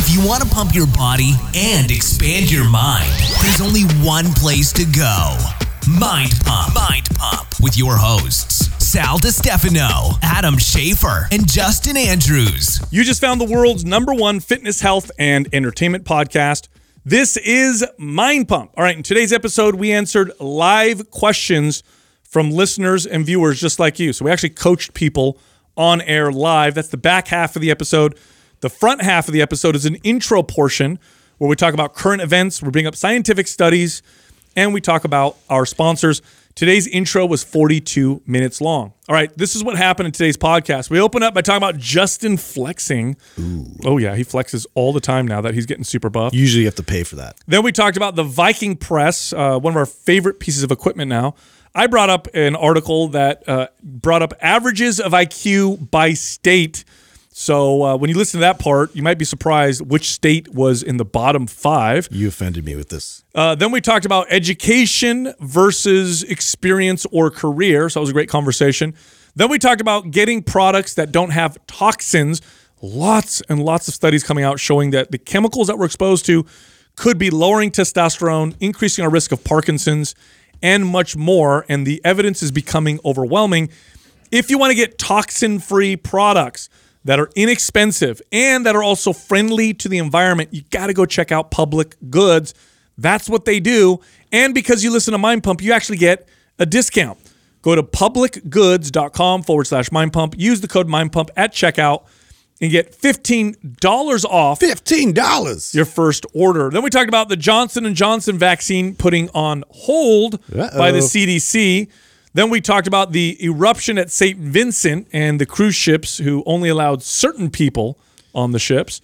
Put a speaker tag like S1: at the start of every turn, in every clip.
S1: If you want to pump your body and expand your mind, there's only one place to go Mind Pump. Mind Pump with your hosts, Sal DiStefano, Adam Schafer, and Justin Andrews.
S2: You just found the world's number one fitness, health, and entertainment podcast. This is Mind Pump. All right, in today's episode, we answered live questions from listeners and viewers just like you. So we actually coached people on air live. That's the back half of the episode. The front half of the episode is an intro portion where we talk about current events, we bring up scientific studies, and we talk about our sponsors. Today's intro was 42 minutes long. All right, this is what happened in today's podcast. We open up by talking about Justin flexing. Oh, yeah, he flexes all the time now that he's getting super buff.
S3: Usually you have to pay for that.
S2: Then we talked about the Viking press, uh, one of our favorite pieces of equipment now. I brought up an article that uh, brought up averages of IQ by state. So uh, when you listen to that part, you might be surprised which state was in the bottom five.
S3: You offended me with this.
S2: Uh, then we talked about education versus experience or career. So that was a great conversation. Then we talked about getting products that don't have toxins. Lots and lots of studies coming out showing that the chemicals that we're exposed to could be lowering testosterone, increasing our risk of Parkinson's, and much more. And the evidence is becoming overwhelming. If you want to get toxin free products that are inexpensive and that are also friendly to the environment, you got to go check out Public Goods. That's what they do. And because you listen to Mind Pump, you actually get a discount. Go to publicgoods.com forward slash mind pump. Use the code mind pump at checkout and get $15 off
S3: $15.
S2: your first order. Then we talked about the Johnson & Johnson vaccine putting on hold by the CDC. Then we talked about the eruption at St. Vincent and the cruise ships who only allowed certain people on the ships.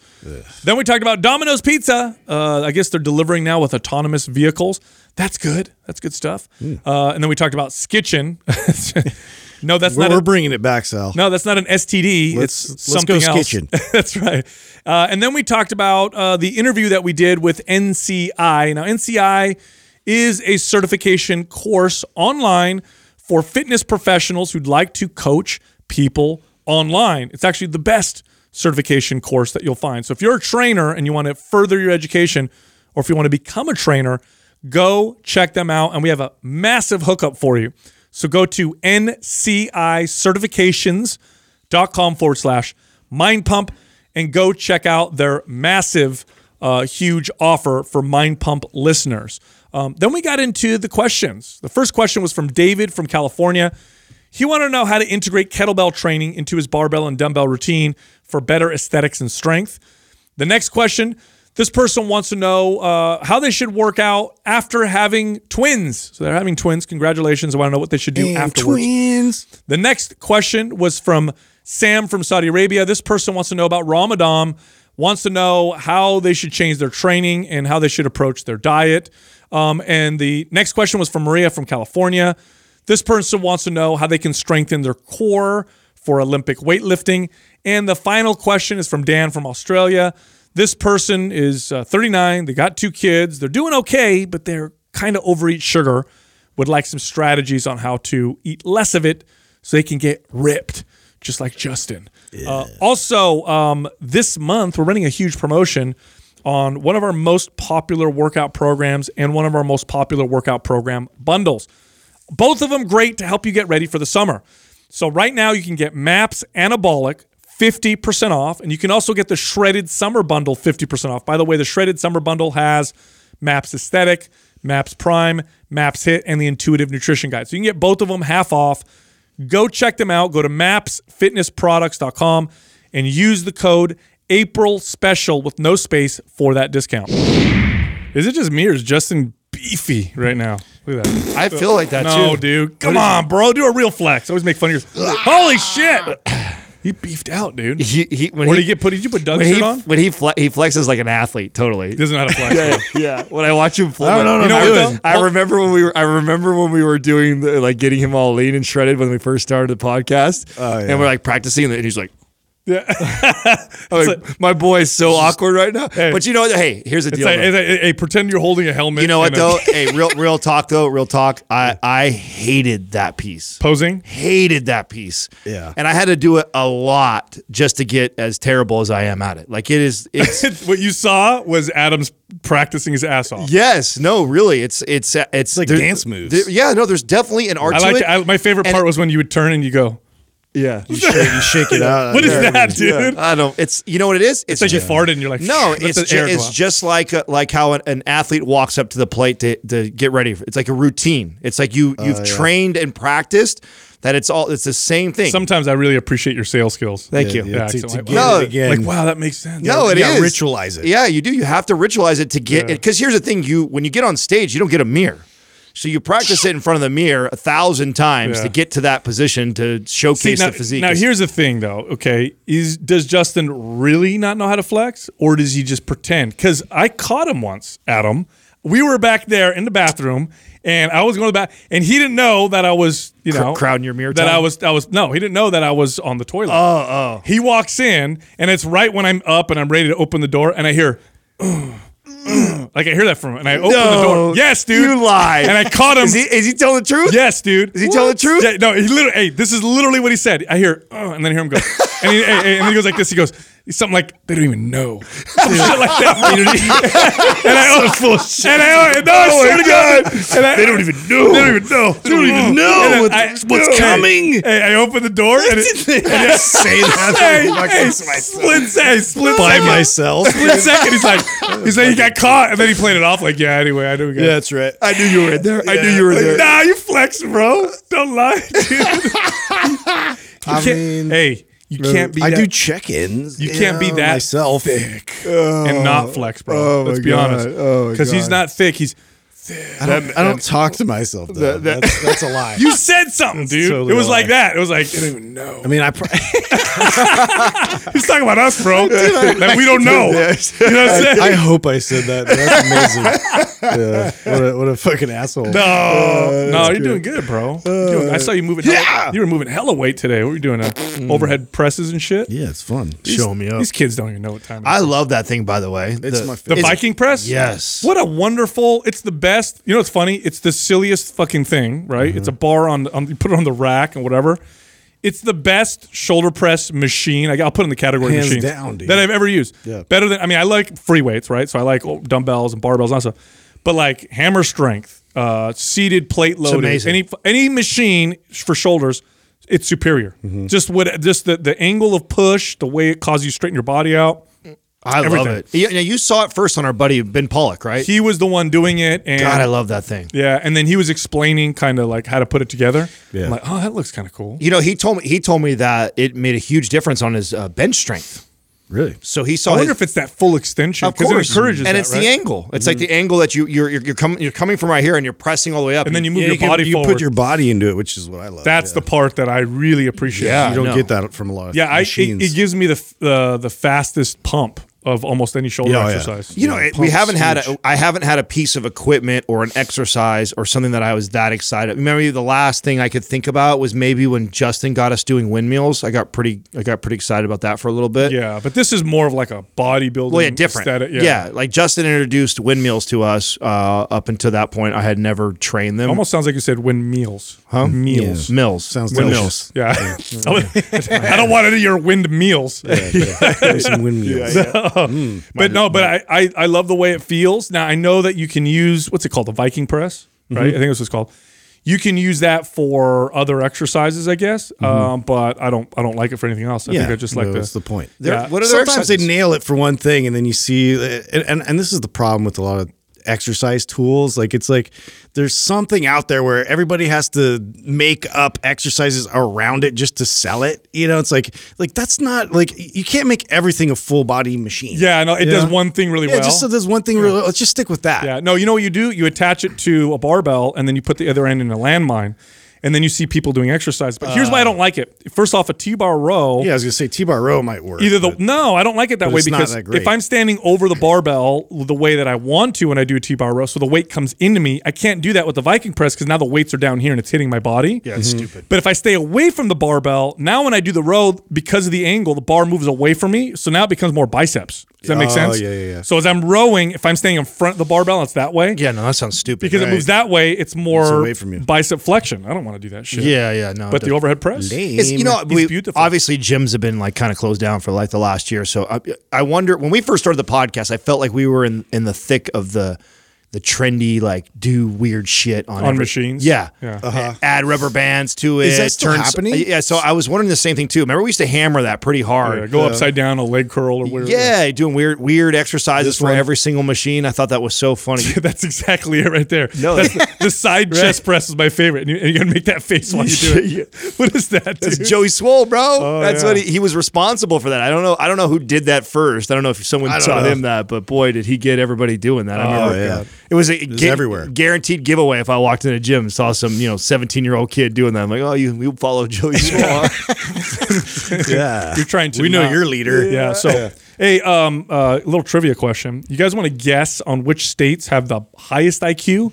S2: Then we talked about Domino's Pizza. Uh, I guess they're delivering now with autonomous vehicles. That's good. That's good stuff. Uh, and then we talked about Skitchin. no, that's
S3: We're,
S2: not
S3: we're
S2: a,
S3: bringing it back, Sal.
S2: no, that's not an STD.
S3: Let's-
S2: it's
S3: let's go
S2: something else. that's right. Uh, and then we talked about uh, the interview that we did with NCI. Now, NCI is a certification course online for fitness professionals who'd like to coach people online. It's actually the best certification course that you'll find. So if you're a trainer and you want to further your education, or if you want to become a trainer, go check them out. And we have a massive hookup for you. So go to ncicertifications.com forward slash mind pump and go check out their massive, uh, huge offer for mind pump listeners. Um, then we got into the questions. The first question was from David from California. He wanted to know how to integrate kettlebell training into his barbell and dumbbell routine for better aesthetics and strength. The next question this person wants to know uh, how they should work out after having twins. So they're having twins. Congratulations. I want to know what they should do
S3: And
S2: afterwards.
S3: twins.
S2: The next question was from Sam from Saudi Arabia. This person wants to know about Ramadan, wants to know how they should change their training and how they should approach their diet. Um, and the next question was from Maria from California. This person wants to know how they can strengthen their core for Olympic weightlifting. And the final question is from Dan from Australia. This person is uh, 39. They got two kids. They're doing okay, but they're kind of overeat sugar. Would like some strategies on how to eat less of it so they can get ripped, just like Justin. Uh, also, um, this month we're running a huge promotion on one of our most popular workout programs and one of our most popular workout program bundles. Both of them great to help you get ready for the summer. So right now you can get MAPS Anabolic 50% off, and you can also get the Shredded Summer Bundle 50% off. By the way, the Shredded Summer Bundle has MAPS Aesthetic, MAPS Prime, MAPS HIIT, and the Intuitive Nutrition Guide. So you can get both of them half off. Go check them out. Go to mapsfitnessproducts.com and use the code April Special with no space for that discount. Is it just me or is Justin beefy right now? Look at that.
S4: I feel like that
S2: No,
S4: too.
S2: dude. Come on, bro. Do a real flex. I always make fun of yours. Holy shit. He beefed out, dude.
S4: He, he, when
S2: Where
S4: he,
S2: did you get put? Did you put Doug
S4: when
S2: shit
S4: he,
S2: on?
S4: when he, fle- he flexes like an athlete, totally.
S2: He doesn't know how to flex.
S4: yeah, yeah. When I watch him flex,
S3: I don't know
S2: You know
S4: I, was- I remember when we were. I remember when we were doing the, like getting him all lean and shredded when we first started the podcast,
S3: Oh, yeah.
S4: and we're like practicing, and he's like, Like, my boy is so awkward right now. But you know what? Hey, here's the deal.
S2: like, hey, pretend you're holding a helmet.
S4: you know what though? hey, real real talk though. Real talk. I I hated that piece.
S2: Posing.
S4: Hated that piece.
S3: Yeah.
S4: And I had to do it a lot just to get as terrible as I am at it. Like it is. It's
S2: what you saw was Adams practicing his ass off.
S4: yes. No. Really. It's it's it's
S3: like
S4: there-
S3: dance moves.
S4: there- yeah. No. There's definitely an art
S2: I
S4: to
S2: like.
S4: it.
S2: I, my favorite
S4: And-
S2: part was when you would turn and you go.
S4: Yeah.
S3: You shake, you shake it out.
S2: What is
S3: Yeah.
S2: that, dude?
S4: I don't. It's you know what it is.
S2: It's like you farted and you're like,
S4: No, it's ju- it's just like uh like how an, an athlete walks up to the plate to, to get ready. It's like a routine. It's like you you've trained and practiced that it's all it's the same thing.
S2: Sometimes I really appreciate your sales skills.
S4: Thank
S3: Yeah,
S4: you.
S3: yeah,
S2: Yeah,
S3: to,
S2: so
S3: to
S2: like,
S3: get
S4: No,
S3: it again.
S2: Like, wow, that makes sense.
S4: No, it
S3: yeah,
S4: is.
S3: ritualize it.
S4: Yeah, you do. You have to ritualize it to get it. Because here's the thing: you when you get on stage, you don't get a mirror. So you practice it in front of the mirror a thousand times
S2: Yeah.
S4: to get to that position to
S2: See,
S4: showcase
S2: now,
S4: the physique.
S2: now here's the thing, though. Okay, is does Justin really not know how to flex, or does he just pretend? Because I caught him once, Adam. We were back there in the bathroom, and I was going to the bath, and he didn't know that I was, you know,
S4: crowding your mirror
S2: That I was, I was no, he didn't know that I was on the toilet.
S4: oh, oh.
S2: He walks in, and it's right when I'm up and I'm ready to open the door, and I hear. Like I hear that from him, and I open the door. Yes, dude.
S4: you lie.
S2: And I caught him.
S4: Is he is he telling the truth?
S2: Yes, dude.
S4: Is he telling the truth?
S2: Yeah, no, he literally. Hey, this is literally what he said. I hear, uh, and then I hear him go, and, he, and then he goes like this. He goes something like, "They don't even know," Some shit like that. and I, oh, full of shit. And I, no, I swear to God, and I, they don't even know. They don't even know. They don't even know
S3: what's- what's coming.
S2: Hey, I open the door and it,
S3: I say that
S2: hey, hey, split, hey, split
S3: by
S2: second.
S3: myself.
S2: Split second. He's like, he's like, he got caught, and then he played it off like, yeah. Anyway, I knew we got.
S3: Yeah, that's right.
S4: I knew you were in there. I knew you were there.
S2: Nah, you flex, bro. Don't lie, dude.
S3: I mean,
S2: hey, you can't be.
S3: I
S2: that,
S3: do check-ins.
S2: You can't be that
S3: myself.
S2: and not flex, bro.
S4: oh
S2: Let's be
S4: God.
S2: honest.
S4: Oh
S2: Because he's not thick. He's.
S3: I don't, I don't talk to myself. Though.
S4: that-
S3: that's, that's a lie.
S2: You said something, dude.
S3: totally
S2: it was like that. It was like, I don't even know.
S3: I mean, I. Pr-
S2: He's talking about us, bro. that we don't know. You know what I'm saying?
S3: I hope I said that. That's amazing. yeah. What a, what a fucking asshole.
S2: no, uh, no, you're doing good, bro. Uh, you're doing- I saw you moving. Hella, you were moving hella weight today. What were you doing? Uh, mm. overhead presses and shit.
S3: Yeah, it's fun.
S4: Show me up.
S2: These kids don't even know what time. It
S4: I love that thing, by the way.
S3: It's
S4: The-
S3: my
S2: The
S3: favorite.
S2: Viking press?
S4: Yes.
S2: What a wonderful! It's the best. You know what's funny? It's the silliest fucking thing, right? It's a bar on, on you put it on the rack and whatever. It's the best shoulder press machine. I, will put it in the category
S3: Hands
S2: machines
S3: down, dude.
S2: that I've ever used.
S3: Yeah.
S2: Better than I mean, I like free weights, right? So I like oh, dumbbells and barbells and stuff. But like hammer strength, uh, seated plate loading, any any machine for shoulders, it's superior.
S3: Mm-hmm.
S2: Just what just the the angle of push, the way it causes you to straighten your body out.
S4: I
S2: Everything.
S4: love it. Yeah, you saw it first on our buddy Ben Pollack, right?
S2: He was the one doing it, and
S4: God, I love that thing.
S2: Yeah, and then he was explaining kind of like how to put it together.
S3: Yeah.
S2: I'm like, oh, that looks kind of cool.
S4: You know, he told me he told me that it made a huge difference on his uh, bench strength.
S3: Really?
S4: So he saw.
S2: I wonder
S4: his-
S2: if it's that full extension
S4: of
S2: because it
S4: course,
S2: encourages
S4: and
S2: that,
S4: it's
S2: right?
S4: the angle. It's like the angle that you you're you're, you're coming you're coming from right here and you're pressing all the way up,
S2: and then you move
S3: Yeah,
S2: your
S3: you, can-
S2: body
S3: you put your body into it, which is what I love.
S2: That's
S3: yeah.
S2: the part that I really appreciate.
S4: Yeah.
S3: You don't
S4: no.
S3: get that from a lot of
S2: yeah. I it, it gives me the uh, the fastest pump of almost any shoulder
S3: Yeah, oh, yeah.
S2: exercise.
S4: You know,
S3: Yeah,
S4: it, we haven't had a, I haven't had a piece of equipment or an exercise or something that I was that excited. Remember, the last thing I could think about was maybe when Justin got us doing windmills. I got pretty I got pretty excited about that for a little bit.
S2: yeah, but this is more of like a bodybuilding.
S4: Well, yeah, different.
S2: aesthetic.
S4: Yeah. like Justin introduced windmills to us. Uh, up until that point, I had never trained them.
S2: Almost sounds like you said windmills. Huh? Meals.
S3: Yeah.
S4: mills.
S3: Sounds
S4: windmills.
S3: delicious.
S2: Yeah. I don't want any of your wind meals.
S3: There's some windmills. Hmm.
S2: but no, but I, I I love the way it feels. Now I know that you can use what's it called, the Viking press, mm-hmm. right? I think that's what it's called. You can use that for other exercises, I guess. Mm-hmm. Um, but I don't I don't like it for anything else. I
S3: yeah,
S2: think I just like
S3: no,
S2: the,
S3: that's the point.
S4: There-
S2: Yeah.
S4: What are their
S3: Sometimes they nail it for one thing, and then you see, and, and and this is the problem with a lot of exercise tools. Like it's like there's something out there where everybody has to make up exercises around it just to sell it. You know, it's like like that's not like you can't make everything a full body machine.
S2: yeah, no, it does
S3: Yeah.
S2: one thing really
S3: Yeah,
S2: well.
S3: just so there's one thing. Really, let's just stick with that.
S2: yeah, no, you know what you do? You attach it to a barbell and then you put the other end in a landmine. And then you see people doing exercise. But here's why I don't like it. First off, a T-bar row.
S3: Yeah, I was gonna say T-bar row might work.
S2: Either the
S3: but-
S2: no, I don't like it that way because
S3: that
S2: if I'm standing over the barbell the way that I want to when I do a T-bar row, so the weight comes into me, I can't do that with the Viking press because now the weights are down here and it's hitting my body.
S4: Yeah, it's mm-hmm. stupid.
S2: But if I stay away from the barbell, now when I do the row, because of the angle, the bar moves away from me. So now it becomes more biceps. Does that make
S3: Oh,
S2: sense?
S3: yeah, yeah, yeah.
S2: So as I'm rowing, if I'm staying in front of the barbell, it's that way.
S4: Yeah, no, that sounds stupid.
S2: Because it moves that way, it's more
S3: away from you.
S2: bicep flexion. I don't want to do that shit.
S4: Yeah, yeah, no.
S2: But the overhead press.
S4: It's, you know,
S2: He's
S4: we,
S2: beautiful.
S4: obviously gyms have been like kind of closed down for like the last year. So I, I wonder when we first started the podcast, I felt like we were in in the thick of the the trendy like do weird shit on
S2: On
S4: every-
S2: machines?
S4: Yeah,
S2: Yeah.
S4: Uh-huh. add rubber bands to it.
S3: Is that still happening?
S4: Yeah, so I was wondering the same thing too. Remember we used to hammer that pretty hard.
S2: Yeah, go upside down, a leg curl or whatever.
S4: Yeah, doing weird weird exercises
S3: This
S4: for
S3: one?
S4: every single machine. I thought that was so funny.
S2: That's exactly it right there.
S4: No.
S2: That's the, the side chest press is my favorite. And you- and you're going to make that face while you do it. What is that,
S4: That's? Joey Swole, bro. That's
S2: yeah.
S4: what he, he was responsible for that. I don't know. I don't know who did that first. I don't know if someone
S3: don't
S4: taught
S3: know.
S4: him that, but boy, did he get everybody doing that. I remember.
S3: yeah.
S4: It was a gu-
S3: everywhere.
S4: guaranteed giveaway. If I walked in a gym and saw some you know seventeen year old kid doing that, I'm like, oh, you you follow Joey Swole? huh?
S3: yeah,
S2: You're trying to.
S3: We know your leader.
S2: Yeah. So, hey, um, uh, little trivia question. You guys want to guess on which states have the highest IQ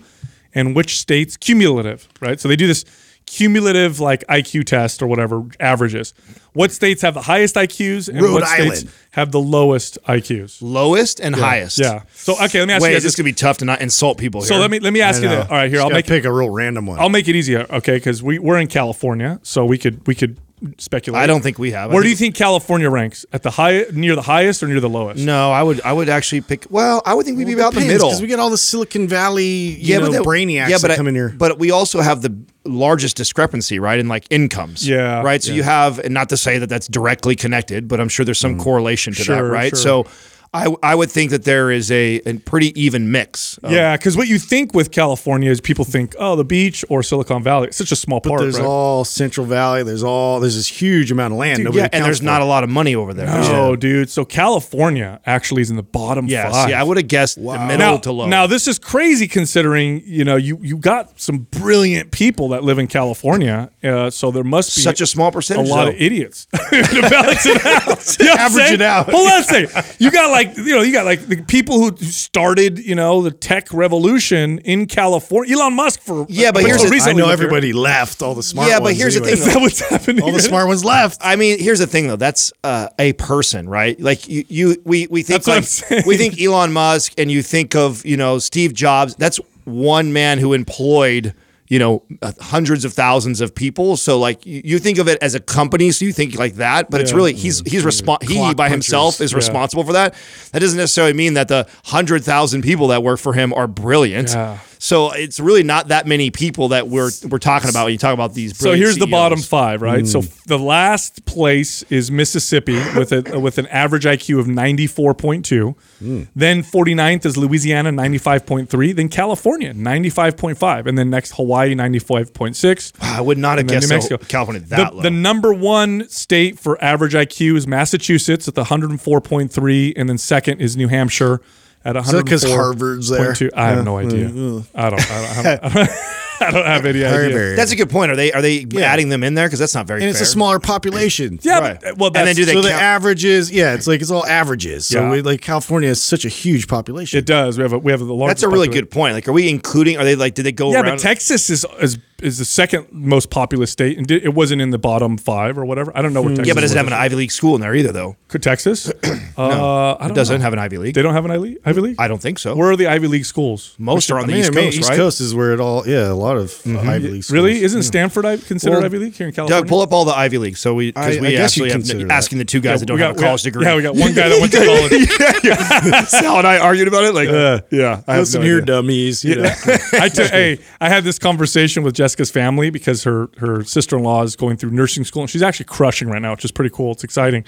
S2: and which states cumulative, right? So they do this cumulative like IQ test or whatever averages. What states have the highest IQs and
S3: Rhode
S2: what states
S3: Island.
S2: have the lowest IQs?
S4: Lowest and highest.
S2: Yeah. So okay, let me ask
S4: Wait,
S2: you
S4: is
S2: guys
S4: this gonna be tough to not insult people?
S2: So let me let me ask you that. All right, here
S3: Just
S2: I'll make
S3: pick a real random one.
S2: I'll make it easier, okay? Because we we're in California, so we could we could speculate.
S4: I don't think we have. I
S2: Where do you
S4: think-
S2: think California ranks? At the high, near the highest, or near the lowest?
S4: No, I would. I would actually pick. Well, I would think we'd be about in the middle.
S3: because we get all the Silicon Valley, you know,
S4: that-
S3: brainiacs
S4: yeah, but
S3: that
S4: I-
S3: come in here.
S4: But we also have the largest discrepancy, right, in like incomes.
S2: Yeah,
S4: Right. So you have, and not to say that that's directly connected, but I'm sure there's some correlation to that,
S2: Mm.
S4: Right?
S2: sure.
S4: So I, I would think that there is a, a pretty even mix. of-
S2: Yeah, because what you think with California is people think, oh, the beach or Silicon Valley. It's such a small part,
S3: there's
S2: right?
S3: all Central Valley. There's all there's this huge amount of land.
S2: Dude,
S4: Yeah, and there's
S3: for.
S4: not a lot of money over there.
S2: Oh, dude. So California actually is in the bottom
S4: Yes.
S2: five.
S4: Yeah, I would have guessed the middle
S2: now,
S4: to low.
S2: now this is crazy considering you know you you got some brilliant people that live in California, uh, so there must be
S4: Such a small percentage, a
S2: lot
S4: though.
S2: of idiots to balance it out. You know
S3: Average it out.
S2: Hold on a second. You got like you know you got like the people who started you know the tech revolution in California. Elon Musk for
S4: Yeah, but
S2: until
S4: here's the-
S3: I know
S2: lived here.
S3: everybody left. All the smart.
S4: Yeah, but
S3: ones
S4: here's the thing,
S2: Is that what's happening?
S3: all the smart ones left.
S4: I mean, here's the thing though. That's uh, a person, right? Like you, you we we think
S2: That's what I'm
S4: like we think Elon Musk, and you think of you know Steve Jobs. That's one man who employed you know uh, hundreds of thousands of people. So like you, think of it as a company, so you think like that. But it's really he's he's respon he by himself
S3: punchers.
S4: is responsible for that. That doesn't necessarily mean that the hundred thousand people that work for him are brilliant.
S2: Yeah.
S4: So it's really not that many people that we're we're talking about when you talk about these.
S2: So
S4: brilliant
S2: here's the bottom five, right? So mm. the last place is Mississippi with a with an average IQ of 94.2. Mm. Then 49th is Louisiana 95.3, then California 95.5, and then next Hawaii 95.6.
S4: I would not have
S2: And then
S4: guessed
S2: New Mexico.
S4: California that
S2: the,
S4: low.
S2: the number one state for average IQ is Massachusetts at the 104.3, and then second is New Hampshire at 104.
S3: that 'cause Harvard's there?
S2: I have no idea. I don't. I don't, I don't, I don't have any idea.
S3: Harvard.
S4: That's a good point. Are they are they adding them in there? Because that's not very
S3: and it's
S4: fair.
S3: a smaller population.
S2: Yeah,
S4: Right.
S2: but, well,
S4: And then
S2: that's,
S4: do they
S3: so the
S4: count-
S3: averages, yeah, it's like it's all averages. So
S2: Yeah.
S3: we, like California has such a huge population.
S2: It does. We have a we have the largest.
S4: That's a really
S2: population.
S4: good point. Like, are we including? Are they like? Did they go
S2: Yeah,
S4: around?
S2: but Texas is is is the second most populous state, and di- it wasn't in the bottom five or whatever. I don't know what. Texas
S4: yeah, but it doesn't have an Ivy League school in there either, though.
S2: Could Texas? uh, I don't
S4: It doesn't
S2: know.
S4: have an Ivy League.
S2: They don't have an Ivy League. Ivy League.
S4: I don't think so.
S2: Where are the Ivy League schools?
S4: Most are on
S3: I
S4: the
S3: mean,
S4: East
S3: I mean,
S4: Coast,
S3: East
S4: right?
S3: Coast is where it all. Yeah, a lot of Ivy League. Schools.
S2: Really? Isn't Stanford I- considered
S3: Well,
S2: Ivy League here in California?
S4: Doug, pull up all the Ivy Leagues. So we because
S3: I- I
S4: we
S3: guess
S4: actually
S3: that.
S4: asking the two guys that don't
S2: we
S4: have a college
S2: got-
S4: degree.
S2: Yeah, we got one guy that went to college.
S4: Sal and I argued about it. Like, yeah, I have
S3: Listen
S4: no
S3: here,
S4: idea.
S3: dummies. You know.
S2: I took hey, I had this conversation with Jessica's family because her her sister in law is going through nursing school and she's actually crushing right now, which is pretty cool. It's exciting.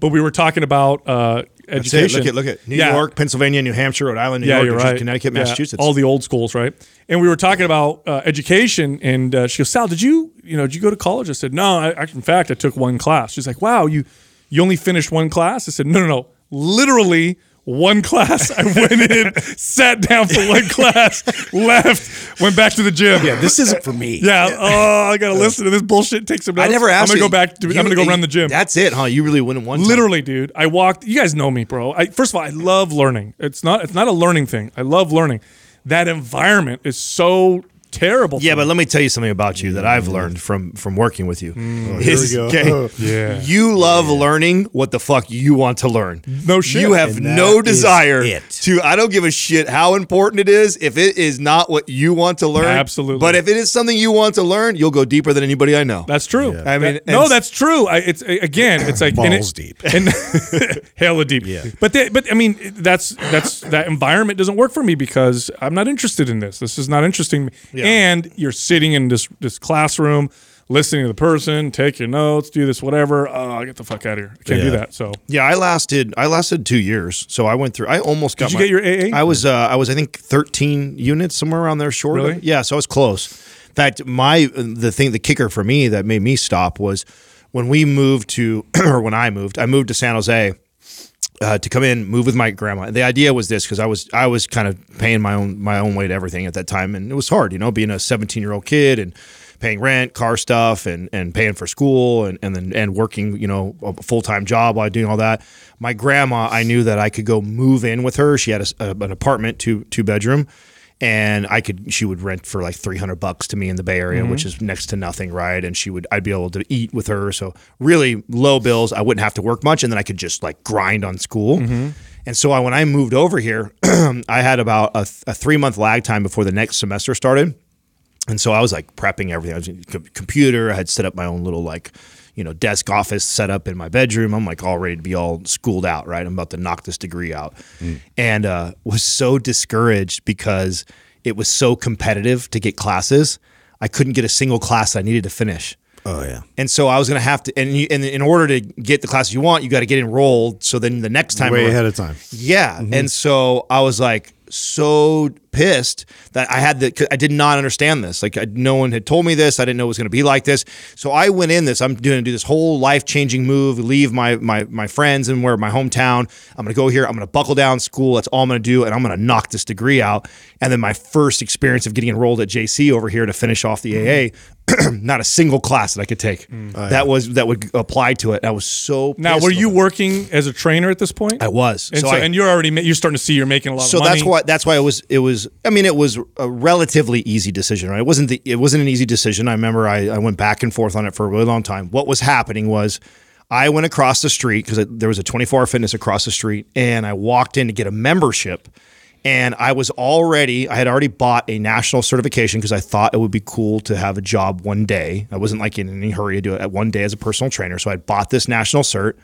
S2: But we were talking about uh. Education.
S4: Look at look at New
S2: Yeah.
S4: York, Pennsylvania, New Hampshire, Rhode Island, New
S2: yeah,
S4: York,
S2: right.
S4: Connecticut,
S2: Yeah,
S4: Massachusetts.
S2: all the old schools, right? And we were talking about uh, education, and uh, she goes, "Sal, did you, you know, did you go to college?" I said, "No, I, I, in fact, I took one class." She's like, "Wow, you, you only finished one class?" I said, "No, no, no, literally one class. I went in, sat down for one class, left, went back to the gym.
S3: Yeah, this isn't for me.
S2: Yeah. Oh, I gotta listen to this bullshit. Take some notes.
S4: I never asked.
S2: I'm gonna
S4: you-
S2: go back. To,
S4: you-
S2: I'm gonna go run the gym.
S4: That's it, huh? You really wouldn't want
S2: Literally, dude. I walked. You guys know me, bro. I, first of all, I love learning. It's not. It's not a learning thing. I love learning. That environment is so terrible.
S4: Yeah,
S2: for
S4: but let me tell you something about you that I've learned from from working with you.
S2: Mm.
S3: here
S4: Is,
S3: we go.
S4: okay,
S2: Yeah.
S4: you love learning what the fuck you want to learn.
S2: No shit.
S4: You have
S3: And that
S4: no
S3: is
S4: desire
S3: it.
S4: to. I don't give a shit how important it is. If it is not what you want to learn,
S2: Absolutely.
S4: But if it is something you want to learn, you'll go deeper than anybody I know.
S2: That's true.
S4: I mean,
S2: That- no,
S4: and-
S2: that's true. I, it's again, it's like and
S3: Balls
S2: it-
S3: deep.
S2: and hella deep.
S3: Yeah.
S2: But they, but I mean, that's that's that environment doesn't work for me because I'm not interested in this. This is not interesting. to me. And you're sitting in this this classroom, listening to the person, take your notes, do this, whatever. Oh, I get the fuck out of here. I can't do that. So
S4: Yeah, I lasted. I lasted two years. So I went through. I almost got.
S2: Did you
S4: my-
S2: get your AA?
S4: I was. Uh, I was. I think thirteen units somewhere around there short.
S2: Really?
S4: Yeah. So I was close. In fact, my the thing, the kicker for me that made me stop was when we moved to, or when I moved. I moved to San Jose. Uh, to come in, move with my grandma. The idea was this because I was I was kind of paying my own my own way to everything at that time, and it was hard, you know, being a 17 year old kid and paying rent, car stuff, and and paying for school, and and then and working, you know, a full time job while doing all that. My grandma, I knew that I could go move in with her. She had a, a- an apartment, two two bedroom, and I could she would rent for like 300 bucks to me in the Bay Area, which mm-hmm. is next to nothing, right? And she would I'd be able to eat with her, so really low bills. I wouldn't have to work much, and then I could just like grind on school. Mm-hmm. And so I, when I moved over here, I had about a, a three month lag time before the next semester started. And so I was like prepping everything. I was computer. I had set up my own little like, you know, desk office set up in my bedroom. I'm like all ready to be all schooled out, right? I'm about to knock this degree out, and uh, was so discouraged because it was so competitive to get classes. I couldn't get a single class I needed to finish.
S3: Oh yeah.
S4: And so I was going to have to, and, you, and in order to get the class you want, you got to get enrolled. So then the next time,
S3: Way
S4: around-
S3: ahead of time.
S4: yeah.
S2: Mm-hmm.
S4: And so I was like so pissed that I had the 'cause I did not understand this. Like I, no one had told me this. I didn't know it was going to be like this. So I went in this. I'm going to do this whole life changing move. Leave my my my friends and where my hometown. I'm going to go here. I'm going to buckle down school. That's all I'm going to do, and I'm going to knock this degree out. And then my first experience of getting enrolled at JC over here to finish off the AA. Not a single class that I could take that was that would apply to it. I was so
S2: Mm. now, were you working as a trainer at this point?
S4: I was.
S2: And so,
S4: I-
S2: and you're already ma- you're starting to see you're making a lot
S4: so
S2: of money.
S4: that's why that's why it was it was I mean it was a relatively easy decision right? It wasn't the it wasn't an easy decision. I remember I, I went back and forth on it for a really long time. What was happening was I went across the street because there was a 24 hour fitness across the street and I walked in to get a membership and I was already I had already bought a national certification because I thought it would be cool to have a job one day. I wasn't like in any hurry to do it at one day as a personal trainer. So I bought this national cert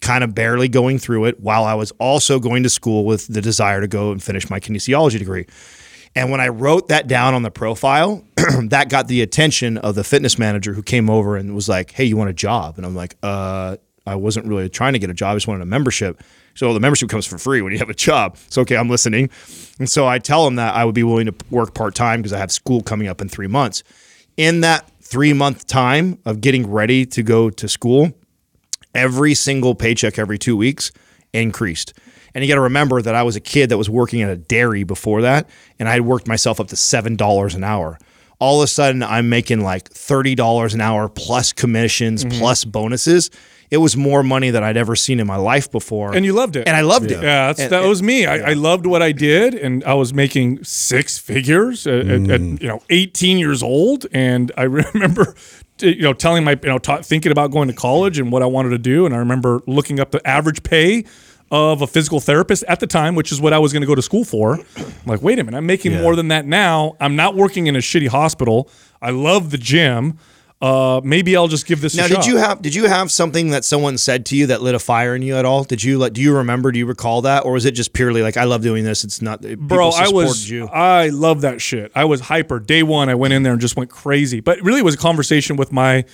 S4: kind of barely going through it while I was also going to school with the desire to go and finish my kinesiology degree. And when I wrote that down on the profile, that got the attention of the fitness manager who came over and was like, "Hey, you want a job?" And I'm like, "Uh, I wasn't really trying to get a job. I just wanted a membership." So the membership comes for free when you have a job. So okay, I'm listening. And so I tell him that I would be willing to work part time because I have school coming up in three months. In that three month time of getting ready to go to school, every single paycheck every two weeks increased. And you got to remember that I was a kid that was working at a dairy before that, and I had worked myself up to seven dollars an hour. All of a sudden, I'm making like thirty dollars an hour plus commissions
S2: Mm-hmm.
S4: plus bonuses. It was more money than I'd ever seen in my life before,
S2: And you loved it.
S4: and I loved it.
S2: Yeah, that's,
S4: And-
S2: that was me. I, I loved what I did, and I was making six figures at, at- at, you know 18 years old. And I remember, t- you know, telling my you know ta- thinking about going to college and what I wanted to do. And I remember looking up the average pay of a physical therapist at the time, which is what I was going to go to school for. I'm like, wait a minute, I'm making more than that now. I'm not working in a shitty hospital. I love the gym. Uh, maybe I'll just give this
S4: Now, did you have did you have something that someone said to you that lit a fire in you at all? Did you like? Do you remember? Do you recall that, or was it just purely like I love doing this? It's not,
S2: bro i was
S4: You.
S2: i love that shit i was hyper day one i went in there and just went crazy but really it was a conversation with my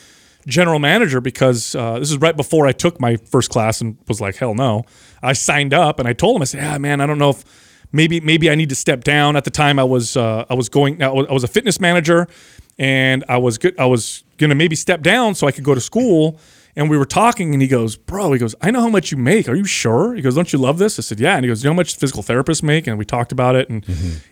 S2: general manager because uh, this is right before i took my first class and was like hell no i signed up and i told him i said yeah man i don't know if maybe maybe i need to step down at the time i was uh, i was going I was a fitness manager and i was good i was gonna maybe step down so i could go to school And we were talking, and he goes, "Bro," he goes, "I know how much you make. Are you sure?" He goes, "Don't you love this?" I said, "Yeah." And he goes, "You know how much physical therapists make?" And we talked about it, and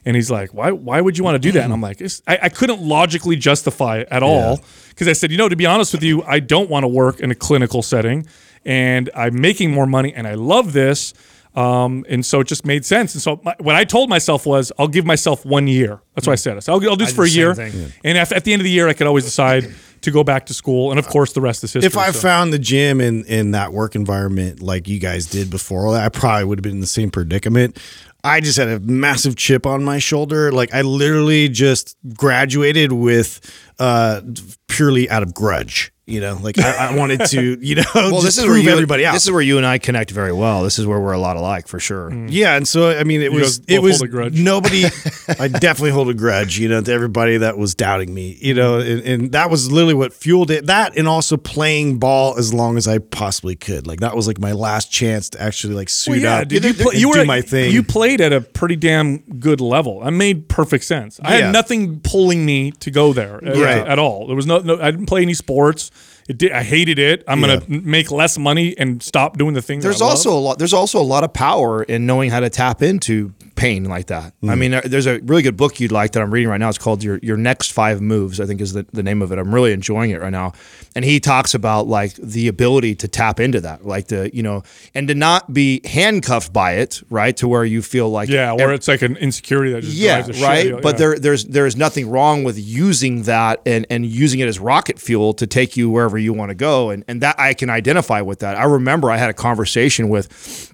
S2: and he's like, "Why? Why would you want to do that?" And I'm like, it's, I, "I couldn't logically justify it at all because I said, you know, to be honest with you, I don't want to work in a clinical setting, and I'm making more money, and I love this." Um, and so it just made sense. And so my, what I told myself was, I'll give myself one year. That's what I said. I said, I'll, I'll do this for a year.
S4: thing.
S2: And if, at the end of the year, I could always decide to go back to school. And of course, the rest is history.
S3: If I
S2: so.
S3: found the gym in in that work environment like you guys did before, I probably would have been in the same predicament. I just had a massive chip on my shoulder. Like I literally just graduated with uh purely out of grudge. You know, like I, I wanted to, you know,
S4: Well,
S3: just
S4: this is
S3: prove
S4: where you,
S3: everybody out.
S4: This is where you and I connect very well. This is where we're a lot alike for sure.
S3: Yeah, and so I mean, it
S2: You
S3: was it was
S2: hold a grudge.
S3: nobody. I definitely hold a grudge, you know, to everybody that was doubting me, you know, and, and that was literally what fueled it. That and also playing ball as long as I possibly could. Like that was like my last chance to actually like suit
S2: Well, yeah,
S3: up,
S2: dude, you,
S3: and
S2: play, you were
S3: do my thing.
S2: You played at a pretty damn good level. I made perfect sense. I
S3: Yeah.
S2: had nothing pulling me to go there uh,
S3: Right.
S2: at all. There was no, no. I didn't play any sports. It did, I hated it. I'm gonna make less money and stop doing the things.
S4: There's also a lot. There's also a lot of power in knowing how to tap into pain like that. I mm. mean, there's a really good book you'd like that I'm reading right now. It's called Your Your Next Five Moves. I think is the, the name of it. I'm really enjoying it right now. And he talks about like the ability to tap into that, like the you know, and to not be handcuffed by it, right? To where you feel like
S2: yeah, or it's like an insecurity that just
S4: yeah,
S2: drives the shit
S4: right. But
S2: Yeah.
S4: there, there's there's nothing wrong with using that and and using it as rocket fuel to take you wherever you want to go, and and that I can identify with that. I remember I had a conversation with.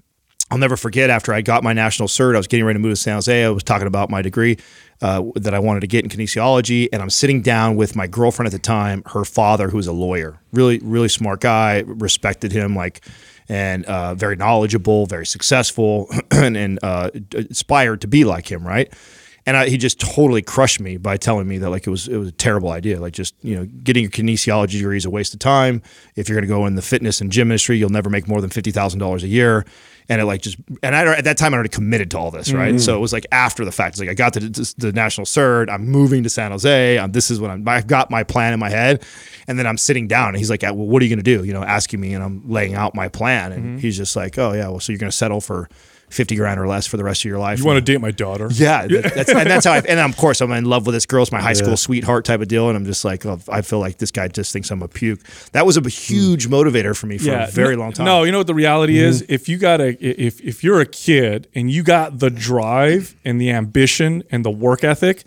S4: I'll never forget after I got my national cert, I was getting ready to move to San Jose. I was talking about my degree uh, that I wanted to get in kinesiology, and I'm sitting down with my girlfriend at the time, her father, who's a lawyer, really, really smart guy, respected him like, and uh, very knowledgeable, very successful, and, and uh, aspired to be like him, right? And I, he just totally crushed me by telling me that like it was it was a terrible idea. Like just you know, getting your kinesiology degree is a waste of time. If you're going to go in the fitness and gym industry, you'll never make more than fifty thousand dollars a year. And it like just and I at that time I already committed to all this, right? Mm-hmm. So it was like after the fact. It's like I got the, the national cert. I'm moving to San Jose. i this is what I'm. I've got my plan in my head, and then I'm sitting down, and he's like, "Well, what are you going to do?" You know, asking me, and I'm laying out my plan, and mm-hmm. he's just like, "Oh yeah, well, so you're going to settle for." 50 grand or less for the rest of your life.
S2: you want to date my daughter?
S4: Yeah, that, that's and that's how I and of course I'm in love with this girl. It's my high school sweetheart type of deal, and I'm just like, oh, I feel like this guy just thinks I'm a puke. That was a huge motivator for me for a very
S2: no-
S4: long time.
S2: No, you know what the reality is? Mm-hmm. If you got a if if you're a kid and you got the drive and the ambition and the work ethic,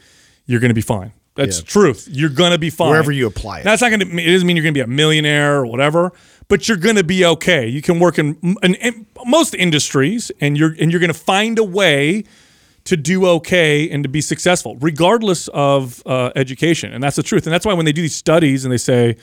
S2: you're going to be fine. That's truth. You're going to be fine
S3: Wherever you apply it.
S2: That's not going to. It doesn't mean you're going to be a millionaire or whatever, but you're going to be okay. You can work in, in, in most industries, and you're and you're going to find a way to do okay and to be successful, regardless of uh, education. And that's the truth. And that's why when they do these studies and they say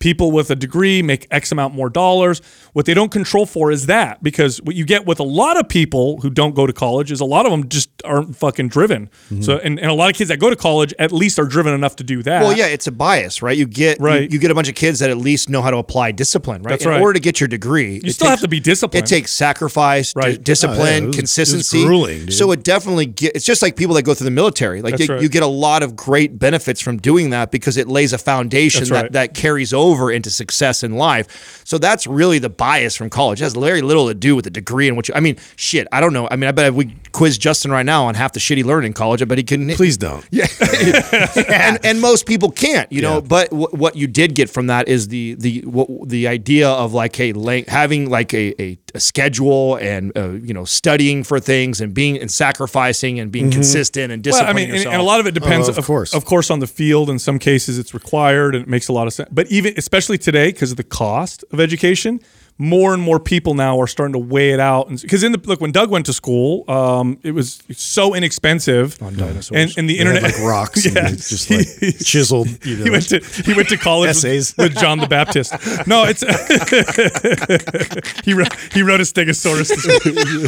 S2: people with a degree make X amount more dollars, what they don't control for is that because what you get with a lot of people who don't go to college is a lot of them just aren't fucking driven.
S3: Mm-hmm.
S2: So and, and a lot of kids that go to college at least are driven enough to do that.
S4: Well, yeah, it's a bias, right? You get
S2: Right.
S4: You, you get a bunch of kids that at least know how to apply discipline, right?
S2: That's
S4: In
S2: right.
S4: order to get your degree,
S2: You still have to be disciplined.
S4: It takes sacrifice, di-
S2: Right.
S4: discipline,
S3: Oh, yeah, it was- it was
S4: consistency.
S3: grueling, dude.
S4: So it definitely get. It's just like people that go through the military. Like
S2: That's
S4: you,
S2: right.
S4: you get a lot of great benefits from doing that because it lays a foundation
S2: That's
S4: that,
S2: right.
S4: that carries over into success in life. So that's really the bias from college. It has very little to do with the degree and what you. I mean, shit. I don't know. I mean, I bet if we quiz Justin right now on half the shit he learned in college, I bet he couldn't.
S3: Please don't.
S4: Yeah, and and most people can't, you know.
S3: Yeah.
S4: But w- what you did get from that is the the what, the idea of like hey, having like a, a, a schedule and uh, you know studying for things and being and sacrificing and being consistent and
S2: Well, I mean, and,
S4: yourself.
S2: and a lot of it depends,
S3: Oh, of course.
S2: of course, on the field. In some cases, it's required, and it makes a lot of sense. But even, especially today, because of the cost of education, more and more people now are starting to weigh it out. Because in the look, when Doug went to school, um, it was so inexpensive on
S4: dinosaurs.
S2: and, and the
S3: They had,
S2: internet
S3: like rocks
S2: Yeah.
S3: it's just like chiseled. You know.
S2: he went to he went to college with,
S3: Essays.
S2: with John the Baptist. No, it's he wrote he wrote a Stegosaurus.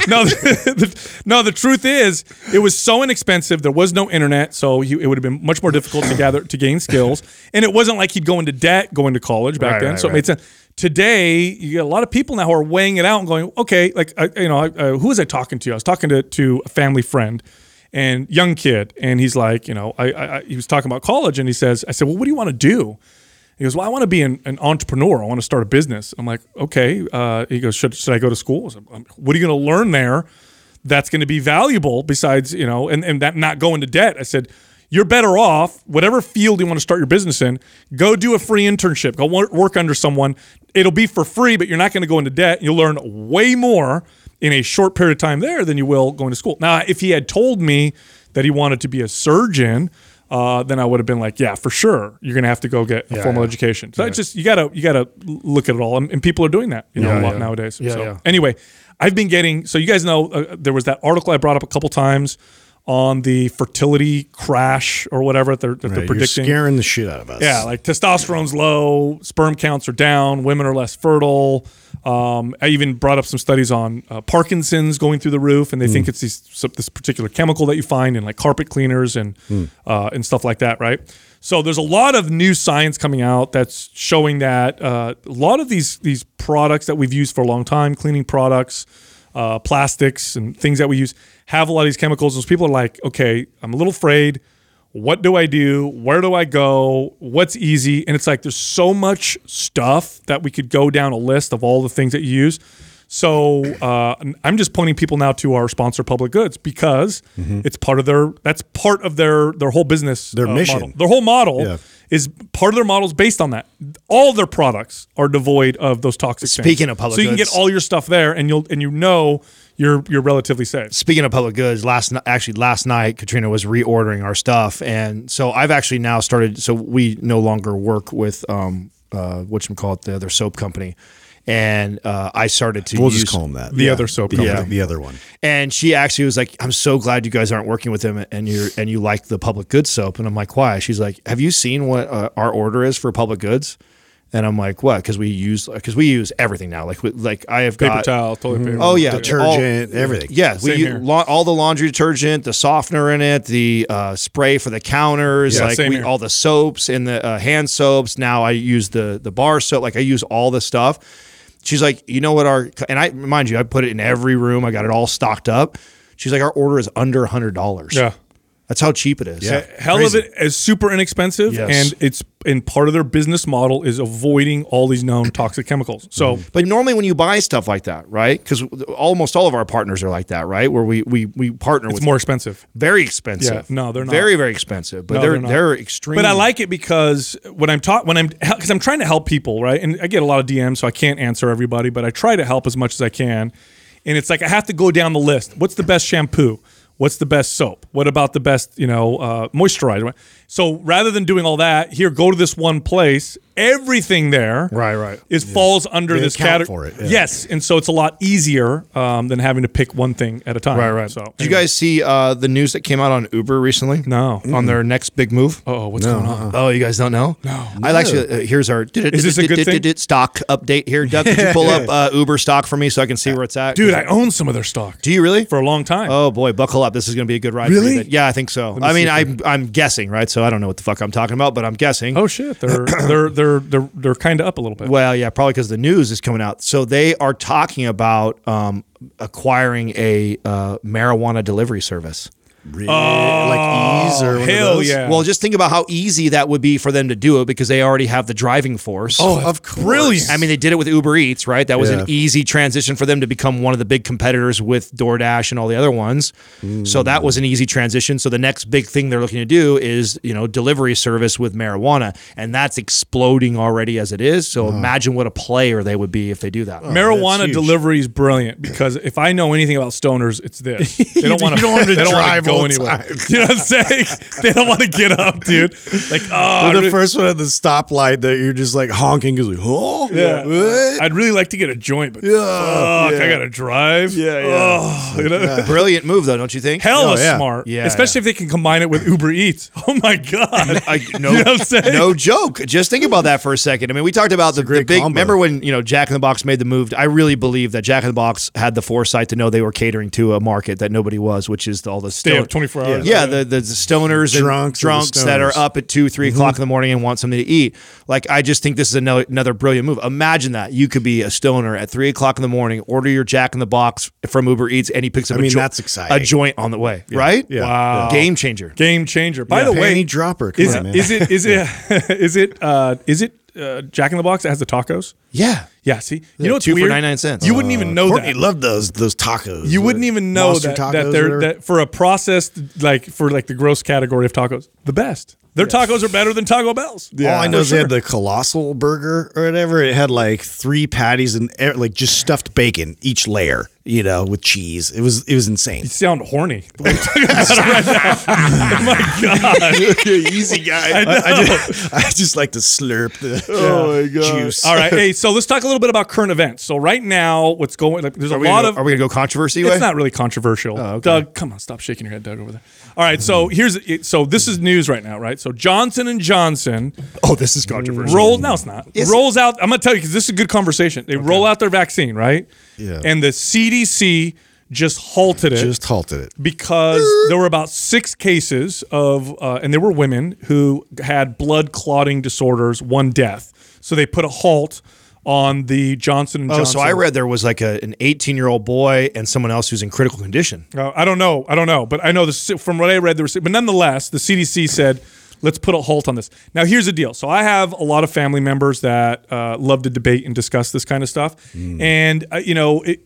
S2: no, the, the- no. The truth is, it was so inexpensive. There was no internet, so he, it would have been much more difficult to gather to gain skills. And it wasn't like he'd go into debt going to college back
S4: Right,
S2: then,
S4: right,
S2: so it
S4: right.
S2: made sense. Today, you get a lot of people now who are weighing it out and going, okay, like you know, uh, who was I talking to? I was talking to to a family friend and young kid, and he's like, you know, I, I, he was talking about college, and he says, I said, well, what do you want to do? He goes, "Well, I want to be an, an entrepreneur. I want to start a business." I'm like, "Okay." Uh, he goes, "Should should I go to school?" Said, "Um, what are you going to learn there? That's going to be valuable besides you know, and and that not go into debt. I said. You're better off, whatever field you want to start your business in, go do a free internship. Go work under someone. It'll be for free, but you're not going to go into debt. You'll learn way more in a short period of time there than you will going to school. Now, if he had told me that he wanted to be a surgeon, uh, then I would have been like, yeah, for sure, you're going to have to go get a formal education. So it's just you gotta you gotta look at it all, and, and people are doing that, you know,
S4: Yeah,
S2: a lot
S4: yeah.
S2: nowadays.
S4: Yeah,
S2: so
S4: yeah.
S2: anyway, I've been getting. So you guys know uh, there was that article I brought up a couple times on the fertility crash or whatever that they're, that they're
S3: Right, you're
S2: predicting.
S3: scaring the shit out of us.
S2: Yeah, like testosterone's low, sperm counts are down, women are less fertile. Um, I even brought up some studies on uh, Parkinson's going through the roof, and they think it's these, this particular chemical that you find in like carpet cleaners and uh, and stuff like that, right? So there's a lot of new science coming out that's showing that uh, a lot of these these products that we've used for a long time, cleaning products, uh, plastics, and things that we use have a lot of these chemicals. Those people are like, okay, I'm a little afraid what do I do? Where do I go? What's easy? And it's like there's so much stuff that we could go down a list of all the things that you use. So uh, I'm just pointing people now to our sponsor, Public Goods, because it's part of their that's part of their their whole business,
S3: Their
S2: uh,
S3: mission.
S2: model. Their whole model
S3: Yeah.
S2: Is part of their model is based on that. All their products are devoid of those toxic. things.
S4: Speaking of Public
S2: so you can
S4: Goods-
S2: get all your stuff there, and you'll and you know you're you're relatively safe.
S4: Speaking of public goods, last actually last night Katrina was reordering our stuff, and so I've actually now started. So we no longer work with um uh what you call it the other soap company, and uh, I started to
S3: We'll
S4: use
S3: just call him that.
S2: The other soap
S3: the,
S2: company.
S3: other- the other one.
S4: and she actually was like, "I'm so glad you guys aren't working with him, and you're and you like the public goods soap." And I'm like, "Why?" She's like, "Have you seen what uh, our order is for public goods?" And I'm like, "What?" Because we use because we use everything now. Like we, like I have
S2: Paper
S4: got
S2: towel, toilet paper.
S4: Oh yeah,
S3: Detergent, everything.
S4: Yeah, we use la- all the laundry detergent, the softener in it, the uh, spray for the counters,
S2: Yeah,
S4: like
S2: same
S4: we,
S2: here.
S4: all the soaps and the uh, hand soaps. Now I use the the bar soap. Like I use all the stuff. She's like, you know what our and I mind you, I put it in every room. I got it all stocked up. She's like, our order is under hundred dollars.
S2: Yeah.
S4: That's how cheap it is.
S3: Yeah.
S2: Hell
S3: Crazy.
S2: of it is super inexpensive,
S4: Yes.
S2: and it's and part of their business model is avoiding all these known toxic chemicals. So mm-hmm.
S4: But normally, when you buy stuff like that, right? Because almost all of our partners are like that, right? Where we we we partner with
S2: it's
S4: with
S2: more expensive.
S4: very expensive.
S2: Yeah, no, they're not.
S4: very very expensive, but
S2: No,
S4: they're
S2: they're not.
S4: they're extremely.
S2: But I like it because when I'm taught when I'm because I'm trying to help people, right? And I get a lot of DMs, so I can't answer everybody, but I try to help as much as I can. And it's like I have to go down the list. What's the best shampoo? What's the best soap? What about the best, you know, uh, moisturizer? So rather than doing all that, here, go to this one place. Everything there,
S4: Right, right.
S2: is falls under
S3: They
S2: this category.
S3: yeah.
S2: Yes, and so it's a lot easier um, than having to pick one thing at a time.
S4: Right, right.
S2: So,
S4: Did you guys see uh, the news that came out on Uber recently?
S2: No.
S4: On their next big move?
S2: Oh, what's going on?
S4: Oh, you guys don't know? No. I actually, uh, here's our
S2: Is this a good thing?
S4: stock update here. Doug, could you pull up uh, Uber stock for me so I can see where it's at?
S2: Dude, I own some of their stock
S4: Do you really?
S2: for a long time.
S4: Oh boy, buckle up. This is going to be a good ride.
S2: Really?
S4: you. Yeah, I think so. I mean, I'm I'm guessing, right? So I don't know what the fuck I'm talking about, but I'm guessing.
S2: Oh shit, they're they're they're they're they're kind of up a little bit.
S4: Well, yeah, probably because the news is coming out. So they are talking about um, acquiring a uh, marijuana delivery service.
S3: Really? like Eaze or oh, one
S2: hell yeah.
S4: Well, just think about how easy that would be for them to do it because they already have the driving force.
S3: Oh, of course.
S2: brilliant.
S4: I mean, they did it with Uber Eats, right? That was an easy transition for them to become one of the big competitors with DoorDash and all the other ones. So that mm. was an easy transition. So the next big thing they're looking to do is, you know, delivery service with marijuana, and that's exploding already as it is. So imagine what a player they would be if they do that.
S3: Oh, marijuana
S2: delivery is brilliant because if I know anything about stoners, it's this. They don't want to.
S3: You don't want 'em to
S2: they don't wanna
S3: drive
S2: go anywhere.
S3: time.
S2: You know what I'm saying? they don't want to get up, dude. Like, oh,
S3: Or
S2: I'd
S3: the
S2: re-
S3: first one at the stoplight that you're just like honking because like, oh,
S2: yeah.
S3: what?
S2: I'd really like to get a joint, but
S3: Yeah,
S2: fuck,
S3: yeah.
S2: I gotta drive.
S3: Yeah, yeah.
S2: Oh, you know?
S4: Brilliant move, though, don't you think?
S2: Hella
S3: Oh, yeah.
S2: smart.
S4: Yeah,
S2: Especially if they can combine it with Uber Eats. Oh my god.
S4: I, no,
S2: You know what I'm saying?
S4: no joke. Just think about that for a second. I mean, we talked about the, the
S3: great
S4: big.
S3: combo.
S4: Remember when you know Jack in the Box made the move? I really believe that Jack in the Box had the foresight to know they were catering to a market that nobody was, which is all the
S2: Stay
S4: stone-
S2: up 24 hours.
S4: Yeah, the, the stoners and
S3: Drunks
S4: drunks,
S3: and the
S4: that are up at two, three
S2: Mm-hmm.
S4: o'clock in the morning and want something to eat. Like, I just think this is another, another brilliant move. Imagine that you could be a stoner at three o'clock in the morning, order your Jack in the Box from Uber Eats, and he picks up.
S3: I
S4: a
S3: mean,
S4: jo-
S3: that's exciting.
S4: A joint on the way, right?
S3: yeah,
S2: Wow.
S4: Game changer.
S2: Game changer. By
S3: Yeah.
S2: the way,
S3: Panty dropper. Come
S2: is
S3: on, man.
S2: is it, is it, is it uh is it uh, Jack in the Box that has the tacos?
S4: Yeah.
S2: Yeah. See, you know what's
S4: two for
S2: weird?
S4: 99 cents.
S2: You wouldn't even know
S3: Courtney
S2: that.
S3: loved those those tacos.
S2: you wouldn't even know that,
S3: tacos
S2: that they're that for a processed like for like the gross category of tacos, the best. Their tacos are better than Taco Bell's.
S3: All I know
S2: For
S3: is they had the colossal burger or whatever. It had like three patties and like just stuffed bacon each layer, you know, with cheese. It was it was insane.
S2: You sound horny. The way you're talking right. Oh my god.
S3: Easy guy. I, I just, I just like to slurp the
S4: Oh my God.
S3: juice.
S2: All right. Hey, so let's talk a little bit about current events. So right now, what's going? Like, there's a
S4: Are we,
S2: lot
S4: gonna,
S2: of.
S4: are we gonna go controversy way?
S2: It's not really controversial. Doug, come on, stop shaking your head, Doug, over there. All right, so here's so this is news right now, right? So Johnson and Johnson
S4: Oh, this is controversial.
S2: rolls. No, it's not.
S4: Yes.
S2: rolls out. I'm gonna tell you because this is a good conversation. They roll out their vaccine, right?
S3: Yeah.
S2: And the CDC just halted it
S3: Just halted it.
S2: because there were about six cases of, uh, and there were women who had blood clotting disorders, one death. So they put a halt on the Johnson and
S4: Oh,
S2: Johnson.
S4: so I read there was like a, an 18 year old boy and someone else who's in critical condition.
S2: Uh, I don't know. I don't know, but I know this from what I read. There was, but nonetheless, the CDC said, "Let's put a halt on this." Now, here's the deal. So I have a lot of family members that uh, love to debate and discuss this kind of stuff, and uh, you know, it,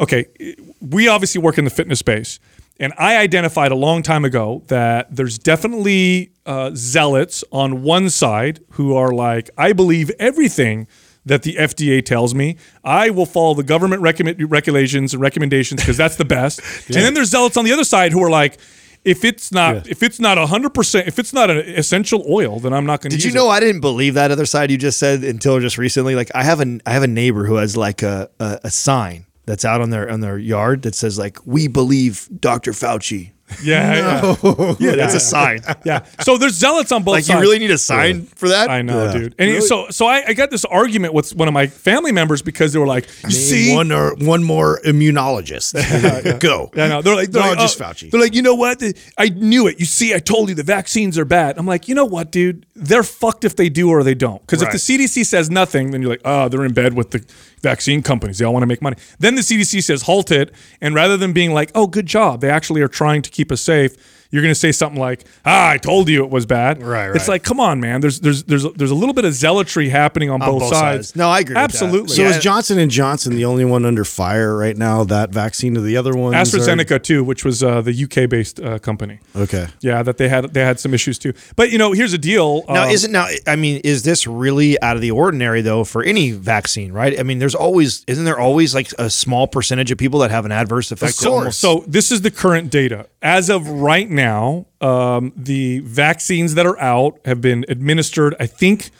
S2: okay, it- we obviously work in the fitness space, and I identified a long time ago that there's definitely uh, zealots on one side who are like, I believe everything that the FDA tells me. I will follow the government recommend, regulations and recommendations because that's the best. And then there's zealots on the other side who are like, if it's not if it's not hundred percent if it's not an essential oil, then I'm not going to.
S4: Did you know I didn't believe that other side you just said until just recently? Like I have a I have a neighbor who has like a, a, a sign that's out on their on their yard that says like we believe Dr. Fauci.
S2: Yeah, yeah,
S4: Yeah, that's a sign.
S2: yeah. So there's zealots on both
S4: Like
S2: sides.
S4: you really need a sign for that?
S2: I know,
S3: Yeah.
S2: dude. And so, so I, I got this argument with one of my family members because they were like, "You see,
S3: one or one more immunologist. Go.
S2: Yeah, no, they're like, they're
S3: No,
S2: like,
S3: just
S2: oh,
S3: Fauci.
S2: They're like, you know what? I knew it. You see, I told you the vaccines are bad. I'm like, you know what, dude? They're fucked if they do or they don't. Because if the CDC says nothing, then you're like, oh, they're in bed with the vaccine companies. They all want to make money. Then the CDC says halt it, and rather than being like, oh, good job, they actually are trying to keep us safe. You're going to say something like, "Ah, I told you it was bad."
S4: Right,
S2: It's like, come on, man. There's there's there's there's a little bit of zealotry happening on, both,
S4: both
S2: sides.
S4: sides. No, I agree with that.
S2: Absolutely.
S3: So
S4: Yeah.
S3: is Johnson and Johnson the only one under fire right now? That vaccine or the other ones? are-
S2: AstraZeneca too, which was uh, the UK based uh, company.
S3: Okay.
S2: Yeah, that they had they had some issues too. But you know, here's the deal.
S4: Now,
S2: um,
S4: isn't now? I mean, is this really out of the ordinary though for any vaccine? Right? I mean, there's always isn't there always like a small percentage of people that have an adverse effect?
S2: so, so this is the current data as of right now. Now, um, the vaccines that are out have been administered. I think.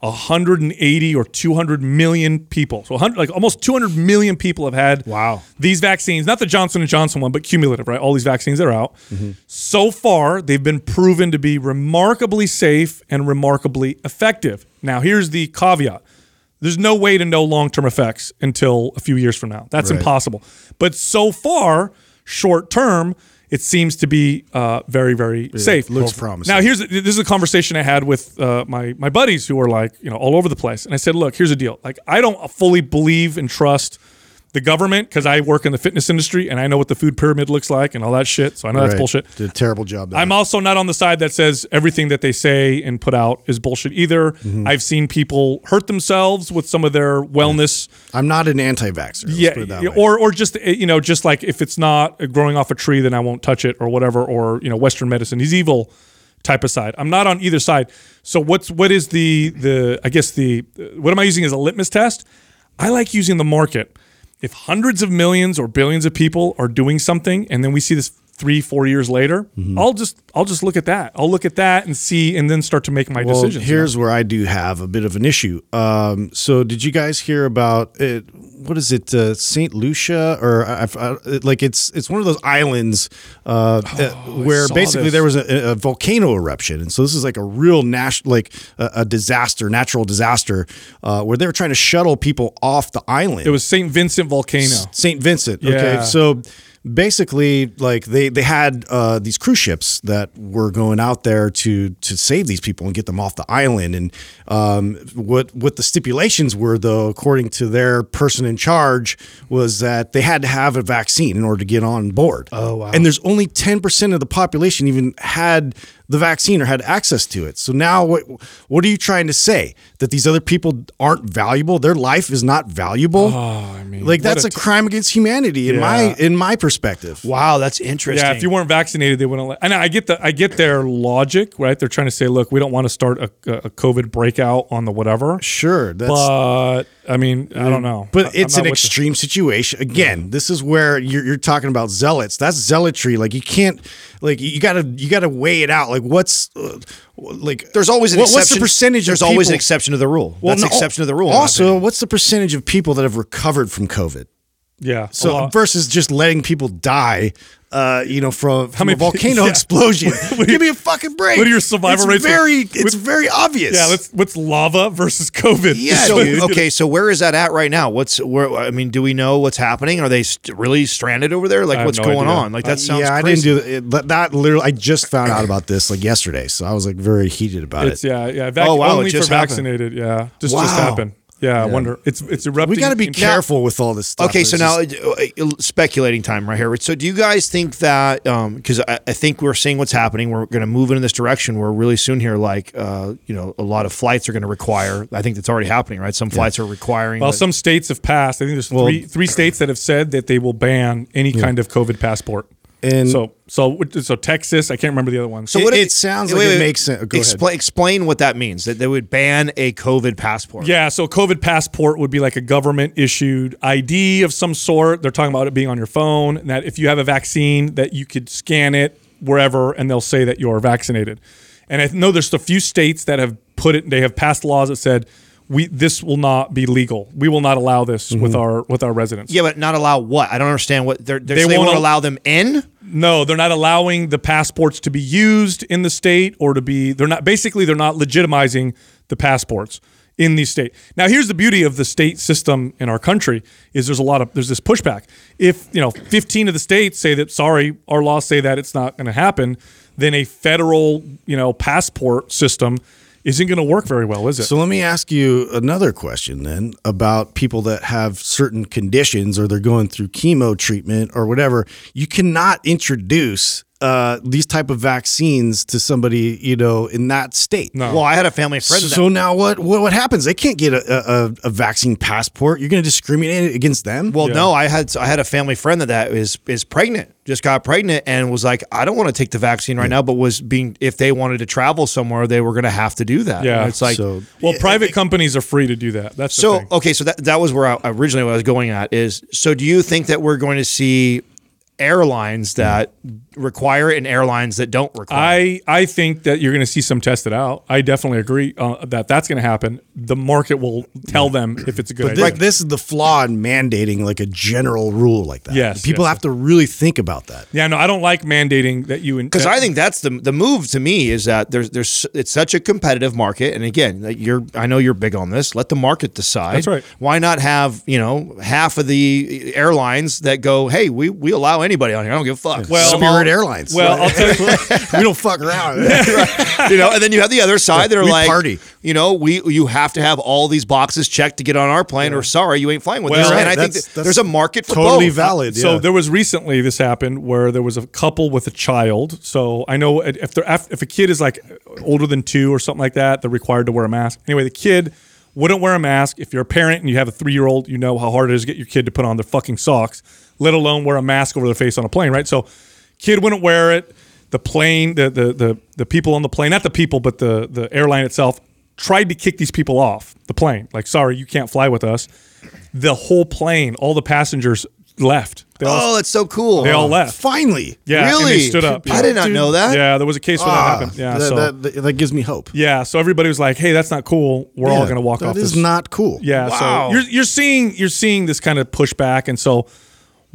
S2: 180 or 200 million people. So 100, like almost 200 million people have had
S4: Wow.
S2: these vaccines, not the Johnson and Johnson one, but cumulative, right? All these vaccines that are out.
S4: Mm-hmm.
S2: So far, they've been proven to be remarkably safe and remarkably effective. Now, here's the caveat. There's no way to know long-term effects until a few years from now. That's
S3: Right.
S2: impossible. But so far, short term, it seems to be uh, very, very safe.
S3: looks promising.
S2: Now, here's this is a conversation I had with uh, my my buddies who are like you know all over the place, and I said, look, here's the deal. Like, I don't fully believe and trust the government because I work in the fitness industry and I know what the food pyramid looks like and all that shit. So I know that's bullshit.
S3: Did a terrible job. There.
S2: I'm also not on the side that says everything that they say and put out is bullshit either.
S3: Mm-hmm.
S2: I've seen people hurt themselves with some of their wellness.
S3: I'm not an anti-vaxxer.
S2: Yeah,
S3: put it that way.
S2: or or just uh, you know, just like if it's not growing off a tree, then I won't touch it or whatever. Or you know, Western medicine is evil type of side. I'm not on either side. So what's what is the the I guess the what am I using as a litmus test? I like using the market. If hundreds of millions or billions of people are doing something, and then we see this three four years later,
S3: Mm-hmm.
S2: I'll just I'll just look at that. I'll look at that and see, and then start to make my
S3: Well,
S2: decisions.
S3: here's where I do have a bit of an issue. Um, so, did you guys hear about it? What is it, uh, Saint Lucia, or I, I, I- like it's it's one of those islands uh, uh, where
S2: Oh,
S3: basically
S2: this.
S3: there was a, a volcano eruption, and so this is like a real national, like a, a disaster, natural disaster, uh, where they were trying to shuttle people off the island.
S2: it was Saint Vincent volcano.
S3: Saint Vincent.
S2: Yeah.
S3: Okay, so basically like they they had uh, these cruise ships that were going out there to to save these people and get them off the island. And um, what what the stipulations were though according to their person in charge was that they had to have a vaccine in order to get on board. Oh wow. And there's only 10% of the population even had the vaccine or had access to it so now what what are you trying to say that these other people aren't valuable their life is not valuable
S2: Oh, I mean,
S3: like that's
S2: a
S3: a,
S2: t-
S3: crime against humanity in my in my perspective.
S4: Wow, that's interesting.
S2: Yeah, if you weren't vaccinated, they wouldn't let. And I get the I get their logic, right? They're trying to say, look, we don't want to start a, a COVID breakout on the whatever.
S3: Sure, that's
S2: But I mean, I don't know.
S3: but
S2: I-
S3: it's an
S2: with the-
S3: extreme situation. Again, this is where you're, you're talking about zealots. That's zealotry. Like you can't, like you gotta you gotta weigh it out. Like what's uh, like
S4: there's always an
S3: what-
S4: exception.
S3: What's the percentage?
S4: There's
S3: of
S4: always an exception to the rule.
S3: Well,
S4: That's
S3: no,
S4: the exception to the rule.
S3: Also, what's the percentage of people that have recovered from COVID?
S2: Yeah.
S3: So versus just letting people die, uh, you know, from, from
S2: many
S3: a volcano
S2: yeah.
S3: explosion. Give me a fucking break.
S2: what are your survival
S3: it's
S2: rates with-
S3: Very, it's very obvious.
S2: yeah, let's what's lava versus COVID?
S3: Yeah,
S4: so
S3: dude.
S4: okay, so where is that at right now? What's where? I mean, do we know what's happening? Are they st- really stranded over there? Like, what's
S2: no
S4: going
S2: idea.
S4: on? Like that sounds.
S3: yeah, I didn't do it. That, that literally, I just found out about this like yesterday, so I was like very heated about
S2: It's
S3: it.
S2: yeah, yeah. Vac-
S4: Oh, wow,
S2: only
S4: it just
S2: for
S4: happened.
S2: vaccinated. Yeah, just just happened. Yeah, I wonder. It's it's erupting.
S3: We got to be
S2: in-
S3: careful with all this stuff.
S4: Okay, so
S3: There's
S4: now
S3: just-
S4: uh, uh, speculating time right here. So, do you guys think that because I, I think we're seeing what's happening, we're going to move in this direction where really soon here, like uh, you know, a lot of flights are going to require. I think that's already happening, right? Some flights are requiring.
S2: Well,
S4: that-
S2: some states have passed. I think there's three three states that have said that they will ban any kind of COVID passport.
S3: And-
S2: so so so Texas, I can't remember the other ones.
S4: So
S3: It-
S4: what
S3: it sounds like it makes sense. Go ahead.
S4: Explain what that means. That they would ban a COVID passport.
S2: Yeah, so COVID passport would be like a government issued ID of some sort. They're talking about it being on your phone, and that if you have a vaccine, that you could scan it wherever, and they'll say that you're vaccinated. And I know there's a few states that have put it. They have passed laws that said we this will not be legal. We will not allow this mm-hmm. with our with our residents.
S4: Yeah, but not allow what? I don't understand what they're. they're
S2: They
S4: so they
S2: won't
S4: won't allow them in.
S2: No, they're not allowing the passports to be used in the state or to be they're not basically they're not legitimizing the passports in the state. Now here's the beauty of the state system in our country is there's a lot of there's this pushback. If, you know, 15 of the states say that sorry, our laws say that it's not going to happen, then a federal, you know, passport system isn't going to work very well, is it?
S3: So let me ask you another question then about people that have certain conditions or they're going through chemo treatment or whatever. You cannot introduce uh, these type of vaccines to somebody you know in that state.
S2: No.
S4: Well, I had a family friend. that-
S3: So now what, what what happens? They can't get a, a, a vaccine passport. You're going to discriminate against them?
S4: Well, no, I had I had a family friend that that is is pregnant, just got pregnant, and was like, I don't want to take the vaccine right now, but was being if they wanted to travel somewhere, they were going to have to do that.
S2: Yeah.
S4: And it's like
S3: so
S2: well, private companies are free to do that. That's the
S4: so
S2: thing.
S4: okay, so that that was where I, originally what I was going at is. So do you think that we're going to see airlines that require it and airlines that don't require? it?
S2: I, I think that you're going to see some tested out. I definitely agree uh, that that's going to happen. The market will tell them if it's a good
S3: But
S2: idea.
S3: thi- this is the flaw in mandating like a general rule like that.
S2: Yes,
S3: people
S2: yes,
S3: have to really think about that.
S2: yeah, no, I don't like mandating that you.
S4: because I think that's the the move to me is that there's there's it's such a competitive market, and again, you're I know you're big on this. Let the market decide.
S2: That's right.
S4: Why not have you know half of the airlines that go, hey, we we allow anybody on here. I don't give a fuck.
S2: Well,
S3: Spirit Airlines.
S2: well, I'll tell you.
S3: we don't fuck around.
S4: you know, and then you have the other side that are
S3: We
S4: like,
S3: party.
S4: you know, we you have to have all these boxes checked to get on our plane, or sorry, you ain't flying with
S2: Well,
S4: us.
S2: right.
S4: And I think
S3: That's-
S4: that there's a market for
S3: totally
S4: both.
S3: valid.
S2: So there was recently this happened where there was a couple with a child. So I know if they're if a kid is like older than two or something like that, they're required to wear a mask. Anyway, the kid wouldn't wear a mask. If you're a parent and you have a three year old, you know how hard it is to get your kid to put on their fucking socks, let alone wear a mask over their face on a plane, right? So kid wouldn't wear it. The plane, the the the, the people on the plane, not the people, but the the airline itself tried to kick these people off the plane. Like, sorry, you can't fly with us. The whole plane, all the passengers left. They all,
S4: Oh, that's so cool.
S2: they all left.
S3: Finally.
S2: Yeah,
S4: really?
S2: they stood up.
S4: I
S2: yeah.
S4: did not know that.
S2: Yeah, there was a case where
S3: Ah,
S2: that happened. Yeah,
S3: that,
S2: so
S3: that, that, that gives me hope.
S2: yeah, so everybody was like, "Hey, that's not cool. We're all going to walk off."
S3: That is
S2: this.
S3: not cool.
S2: Yeah,
S4: Wow.
S2: so you're you're seeing you're seeing this kind of pushback, and so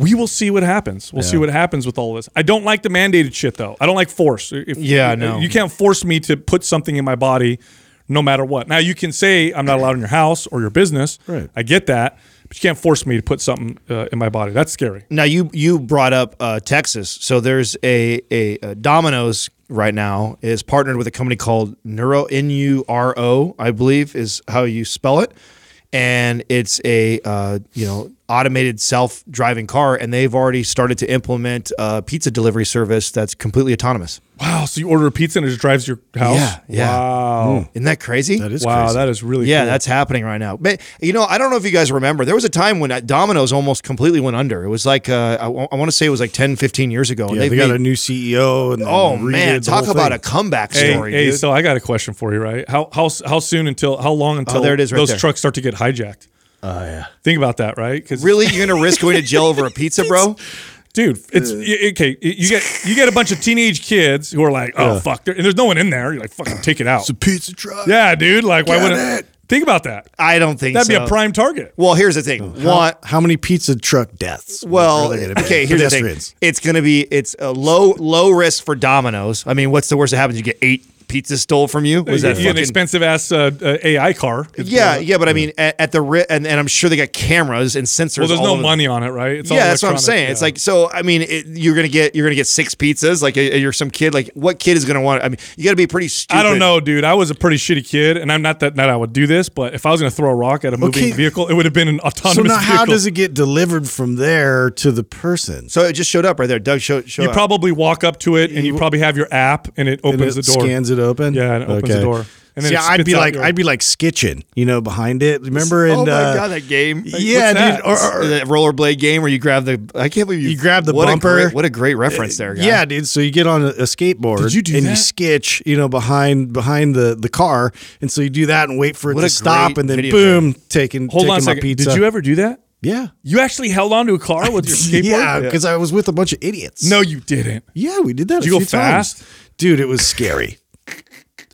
S2: we will see what happens. We'll see what happens with all this. I don't like the mandated shit though. I don't like force. If,
S4: Yeah, no.
S2: You can't force me to put something in my body, no matter what. Now you can say I'm not allowed in your house or your business.
S3: Right.
S2: I get that, but you can't force me to put something uh, in my body. That's scary.
S4: Now you you brought up uh, Texas, so there's a, a a Domino's right now is partnered with a company called Nuro N U R O, I believe is how you spell it, and it's a uh, you know automated self driving car, and they've already started to implement a pizza delivery service that's completely autonomous.
S2: Wow. So you order a pizza and it just drives your house?
S4: Yeah, yeah.
S2: Wow.
S4: Isn't that crazy?
S3: That is
S2: wow.
S3: crazy.
S2: That is really
S4: yeah,
S2: cool.
S4: that's happening right now. But you know, I don't know if you guys remember. There was a time when Domino's almost completely went under. It was like uh, I, want to say it was like 10, 15 years ago. and
S3: yeah,
S4: they've
S3: they got
S4: made-
S3: a new CEO and
S4: Oh man, talk about
S3: thing.
S4: a comeback
S2: Hey,
S4: story.
S2: hey,
S4: dude.
S2: so I got a question for you, right? How how how soon until how long until
S4: Oh, there it is right
S2: those
S4: there.
S2: trucks start to get hijacked?
S3: Oh yeah.
S2: Think about that, right? Because
S4: really, you're gonna risk going to jail over a pizza, bro?
S2: dude, it's y- okay. You get you get a bunch of teenage kids who are like, oh fuck, there- and there's no one in there. You're like, fucking take it out.
S3: It's a pizza truck.
S2: Yeah, dude. Like, why wouldn't?
S3: it.
S2: Think about that.
S4: I don't think
S2: That'd be a prime target.
S4: Well, here's the thing. One,
S3: How many pizza truck deaths?
S4: well,
S3: are gonna be?
S4: okay. Here's the thing. It's gonna be it's a low low risk for Domino's. I mean, what's the worst that happens? You get eight pizzas stole from you. Was
S2: you
S4: that
S2: get an expensive ass uh, uh, AI car.
S4: Yeah, yeah, but I mean, at, at the ri- and, and I'm sure they got cameras and sensors.
S2: Well, there's
S4: all
S2: no
S4: over-
S2: money on it, right? It's all
S4: Yeah, that's what I'm
S2: electronic.
S4: saying. It's
S2: Yeah.
S4: like so. I mean, it, you're gonna get you're gonna get six pizzas. Like uh, you're some kid. Like what kid is gonna want? I mean, you got to be pretty stupid.
S2: I don't know, dude. I was a pretty shitty kid, and I'm not that that I would do this, but if I was going to throw a rock at a moving
S3: Okay.
S2: vehicle, it would have been an autonomous.
S3: So
S2: autonomous
S3: now,
S2: vehicle.
S3: how does it get delivered from there to the person?
S4: So it just showed up right there. Doug showed. showed
S2: you
S4: up.
S2: probably walk up to it, and you probably have your app, and it
S3: And
S2: opens
S3: it
S2: the door.
S3: scans it open.
S2: Yeah, and it opens the door. And then
S3: See, I'd be like,
S2: your-
S3: I'd be like skitching, you know, behind it. Remember?
S4: oh
S3: in,
S4: my
S3: uh,
S4: god, that game.
S3: yeah,
S2: What's that?
S3: dude. Or, or-
S4: that rollerblade game where you grab the. I can't believe you,
S3: You grab the
S4: what a
S3: bumper.
S4: great- what a great reference there, guy.
S3: Yeah, dude. So you get on a, a skateboard
S2: Did you do
S3: and
S2: that?
S3: you sketch, you know, behind behind the the car, and so you do that and wait for it
S4: What
S3: to stop, and then
S4: video
S3: boom, taking
S2: Hold
S3: taking
S2: on a
S3: my
S2: second.
S3: pizza.
S2: Did you ever do that?
S3: Yeah,
S2: You actually held onto a car with your skateboard?
S3: yeah, because I was with a bunch of idiots.
S2: No, you didn't.
S3: yeah, we did that.
S2: Did
S3: a
S2: you go
S3: few times.
S2: fast?
S3: dude? It was scary.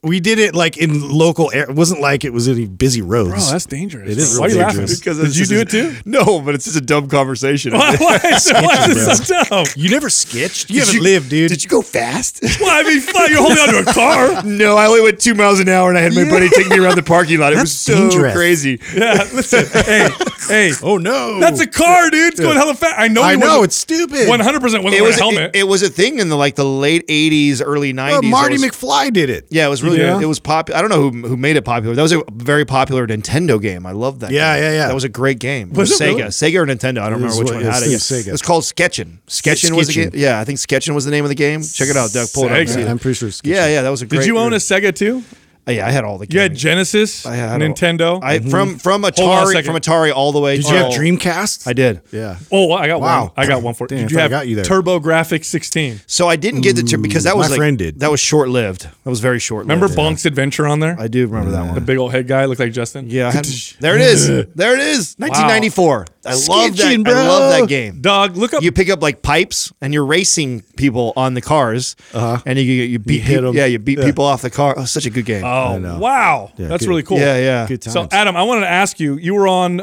S3: We did it like in local. Air. It wasn't like it was any busy roads.
S2: Bro, that's dangerous.
S3: It is
S2: Why are you
S3: real
S2: laughing?
S3: dangerous.
S2: Did you do it too?
S4: No, but it's just a dumb conversation.
S2: why, why is, why is this so dumb?
S3: you never sketched. You
S4: Did
S3: haven't lived, dude.
S4: Did you go fast?
S2: Well, I mean, fuck, you're holding onto a car.
S4: no, I only went two miles an hour, and I had my buddy take me around the parking lot. It was so
S3: dangerous.
S4: crazy.
S2: Yeah, listen. Hey, hey.
S3: oh no,
S2: That's a car, dude. It's going hella fast. I know.
S3: I
S2: you
S3: know it's stupid.
S2: 100 percent wasn't
S4: It was
S2: a helmet.
S4: It, it was a thing in the like the late '80s, early '90s.
S3: Well, Marty
S4: was-
S3: McFly did it.
S4: Yeah, it was really
S3: Yeah.
S4: It was popular. I don't know who, who made it popular. That was a very popular Nintendo game. I love that.
S3: Yeah,
S4: game.
S3: yeah, yeah.
S4: That was a great game.
S2: Was
S4: it
S2: it
S4: Sega,
S2: really?
S4: Sega or Nintendo? I don't
S3: was
S4: remember which one had it. Yeah.
S3: was Sega.
S4: It was called Skitchin. Skitchin was the game. Yeah, I think Skitchin was the name of the game. Check it out, Doug. Pull it up.
S2: Sega.
S4: See
S3: Yeah,
S4: it.
S3: I'm pretty sure. It's
S4: Yeah, yeah, that was a great.
S2: Did you own a Sega too?
S4: Uh, yeah, I had all the. Games.
S2: You had. Genesis,
S4: I had
S2: Nintendo.
S4: I from from Atari from Atari all the way.
S3: Did you have
S4: till-
S3: Dreamcast?
S4: I did.
S3: Yeah.
S2: oh, I got
S3: Wow.
S2: one. I got one for.
S3: Damn,
S2: Did
S3: I
S2: you
S3: thought I
S2: have
S3: got you there.
S2: TurboGrafx-16?
S4: So I didn't get the tur- because that was
S3: my
S4: like
S3: friend did.
S4: that was short lived. That was very short. lived.
S2: Remember Bonk's Adventure on there?
S4: I do remember that one.
S2: the big old head guy looked like Justin.
S4: Yeah, I had, there it is. There it is. 1994. I love that.
S3: Skitching,
S4: I love that game.
S2: Dog, look up.
S4: You pick up like pipes and you're racing people on the cars, uh-huh. and you you beat
S3: hit
S4: peop-
S3: 'em.
S4: yeah you beat
S3: Yeah.
S4: people off the car. Oh, such a good game.
S2: Oh
S3: know.
S2: wow, that's
S3: good.
S2: really cool.
S4: yeah, yeah.
S3: Good times.
S2: So Adam, I wanted to ask you. You were on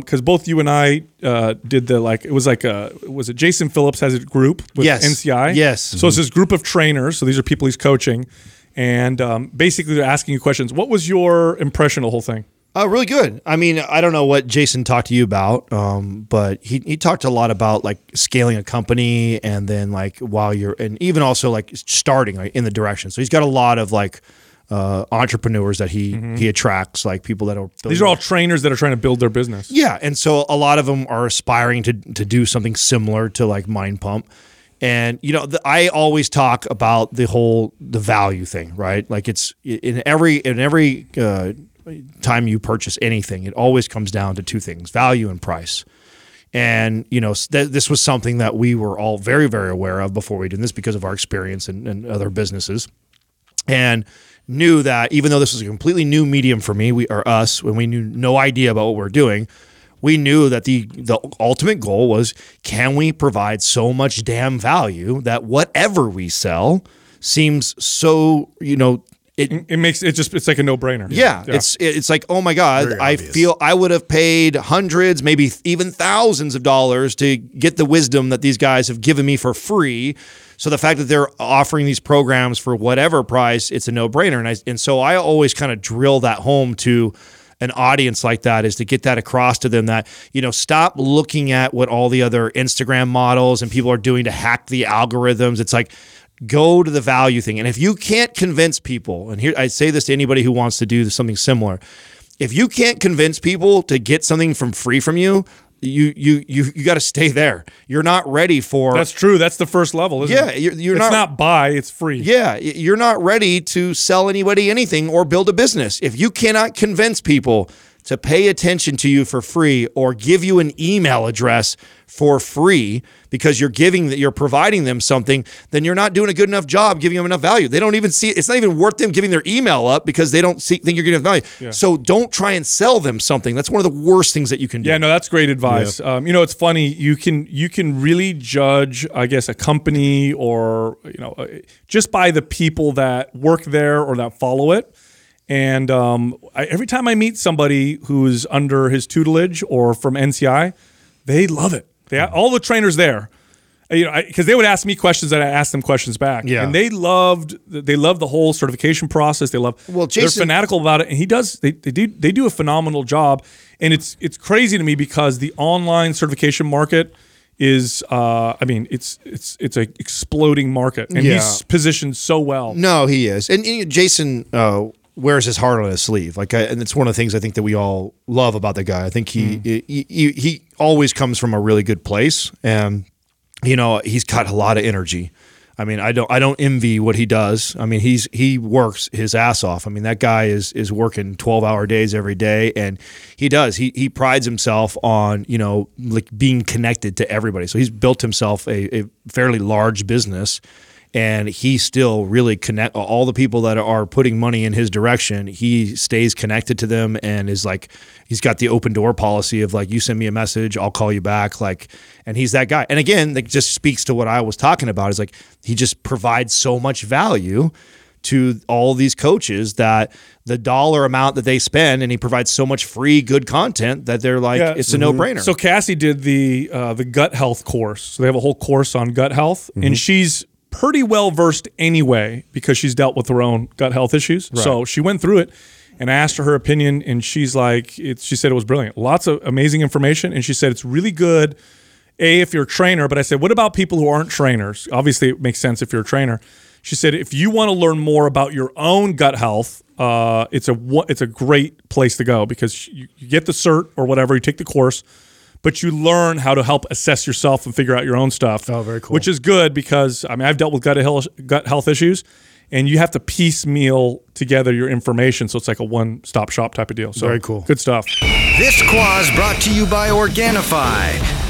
S2: because both you and I uh, did the like. It was like a was it Jason Phillips has a group with
S4: Yes.
S2: NCI.
S4: Yes.
S2: So it's this group of trainers. So these are people he's coaching, and um, basically they're asking you questions. What was your impression of the whole thing?
S4: Oh, really good. I mean, I don't know what Jason talked to you about, um, but he, he talked a lot about like scaling a company and then like while you're and even also like starting like in the direction. So he's got a lot of like uh, entrepreneurs that he he attracts, like people that are
S2: Mm-hmm. These are all trainers that are trying to build their business.
S4: Yeah, and so a lot of them are aspiring to to do something similar to like Mind Pump. And you know, the, I always talk about the whole the value thing, right? Like it's in every in every uh, time you purchase anything, it always comes down to two things: value and price. And you know, th- this was something that we were all very, very aware of before we did this because of our experience in, in other businesses and knew that even though this was a completely new medium for me, we or us, when we knew no idea about what we are doing, we knew that the the ultimate goal was can we provide so much damn value that whatever we sell seems so you know it
S2: It makes it just it's like a no brainer.
S4: yeah, it's it's like oh my god,
S3: Very
S4: I
S3: obvious.
S4: feel I would have paid hundreds, maybe even thousands of dollars to get the wisdom that these guys have given me for free. So the fact that they're offering these programs for whatever price, it's a no brainer. And I and so I always kind of drill that home to an audience like that is to get that across to them that you know stop looking at what all the other Instagram models and people are doing to hack the algorithms. It's like go to the value thing. And if you can't convince people, and here I say this to anybody who wants to do something similar, if you can't convince people to get something from free from you, you you you you got to stay there. You're not ready for
S2: That's true. That's the first level, isn't
S4: yeah.
S2: it?
S4: You're, you're
S2: it's
S4: not,
S2: not buy, it's free.
S4: yeah. You're not ready to sell anybody anything or build a business if you cannot convince people to pay attention to you for free or give you an email address for free because you're giving that you're providing them something then you're not doing a good enough job giving them enough value they don't even see it's not even worth them giving their email up because they don't see, think you're getting enough value so don't try and sell them something that's one of the worst things that you can do
S2: Yeah, no, that's great advice. Um, you know, it's funny. You can you can really judge, I guess, a company or you know, uh, just by the people that work there or that follow it. And um, I, every time I meet somebody who's under his tutelage or from NCI, they love it. They all the trainers there, uh, you know, because they would ask me questions and I asked them questions back.
S4: Yeah.
S2: and they loved they loved the whole certification process. They love
S4: Well, Jason, they're
S2: fanatical about it, and he does. They, they do they do a phenomenal job, and it's it's crazy to me because the online certification market is uh I mean it's it's it's a exploding market, and
S4: Yeah.
S2: he's positioned so well.
S4: No, he is, and, you know, Jason uh, wears his heart on his sleeve. Like, I, and it's one of the things I think that we all love about the guy. I think he mm. he, he he always comes from a really good place, and you know he's got a lot of energy. I mean, I don't I don't envy what he does. I mean, he's he works his ass off. I mean, that guy is is working twelve hour days every day, and he does. He he prides himself on you know like being connected to everybody. So he's built himself a, a fairly large business and he still really connect all the people that are putting money in his direction he stays connected to them and is like he's got the open door policy of like you send me a message i'll call you back like and he's that guy and again that just speaks to what i was talking about is like he just provides so much value to all these coaches that the dollar amount that they spend and he provides so much free good content that they're like
S2: Yeah.
S4: it's a no-brainer
S2: So Cassie did the uh, the gut health course. So they have a whole course on gut health,
S4: Mm-hmm.
S2: and she's pretty well versed anyway because she's dealt with her own gut health issues. So she went through it, and I asked her her opinion, and she's like, it's, she said it was brilliant, lots of amazing information, and she said it's really good. A, if you're a trainer, but I said, what about people who aren't trainers? Obviously, it makes sense if you're a trainer. She said, if you want to learn more about your own gut health, uh, it's a it's a great place to go because you, you get the cert or whatever, you take the course, but you learn how to help assess yourself and figure out your own stuff.
S3: Oh, very cool.
S2: Which is good because I mean I've dealt with gut health, gut health issues, and you have to piecemeal together your information, so it's like a one stop shop type of deal. So
S3: Very cool.
S2: good stuff.
S5: This quaz brought to you by Organifi.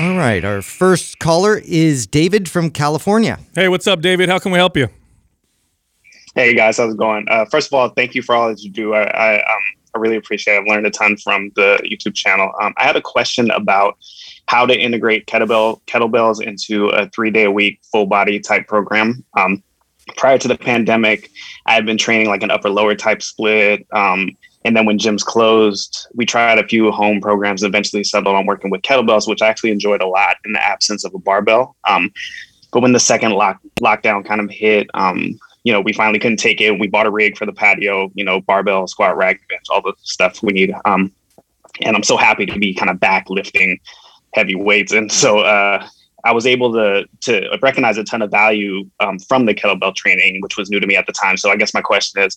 S6: All right, our first caller is David from California.
S2: Hey, what's up, David? How can we help you?
S7: Hey guys, how's it going? Uh, first of all, thank you for all that you do. I I, um, I really appreciate. it. I've learned a ton from the YouTube channel. Um, I had a question about how to integrate kettlebell kettlebells into a three day a week full body type program. Um, prior to the pandemic, I had been training like an upper lower type split. Um, and then when gyms closed, we tried a few home programs. Eventually, settled on working with kettlebells, which I actually enjoyed a lot in the absence of a barbell. Um, but when the second lock lockdown kind of hit, um, you know, we finally couldn't take it. We bought a rig for the patio, you know, barbell, squat rack, bench, all the stuff we need. Um, and I'm so happy to be kind of back lifting heavy weights. And so uh, I was able to to recognize a ton of value um, from the kettlebell training, which was new to me at the time. So I guess my question is,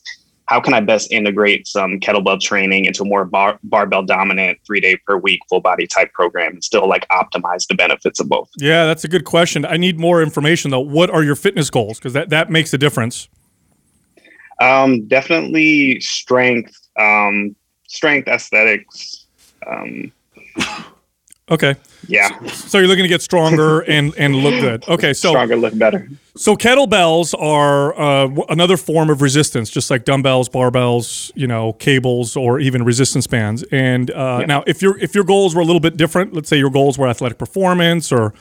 S7: how can I best integrate some kettlebell training into a more bar- barbell dominant three day per week full body type program and still like optimize the benefits of both?
S2: Yeah, that's a good question. I need more information though. What are your fitness goals? Because that, that makes a difference.
S7: Um, definitely strength, um, strength aesthetics. Um,
S2: Okay.
S7: yeah,
S2: So you're looking to get stronger and and look good. Okay, so
S7: stronger, look better.
S2: so kettlebells are uh, w- another form of resistance, just like dumbbells, barbells, you know, cables, or even resistance bands. And uh, now, if your if your goals were a little bit different, let's say your goals were athletic performance or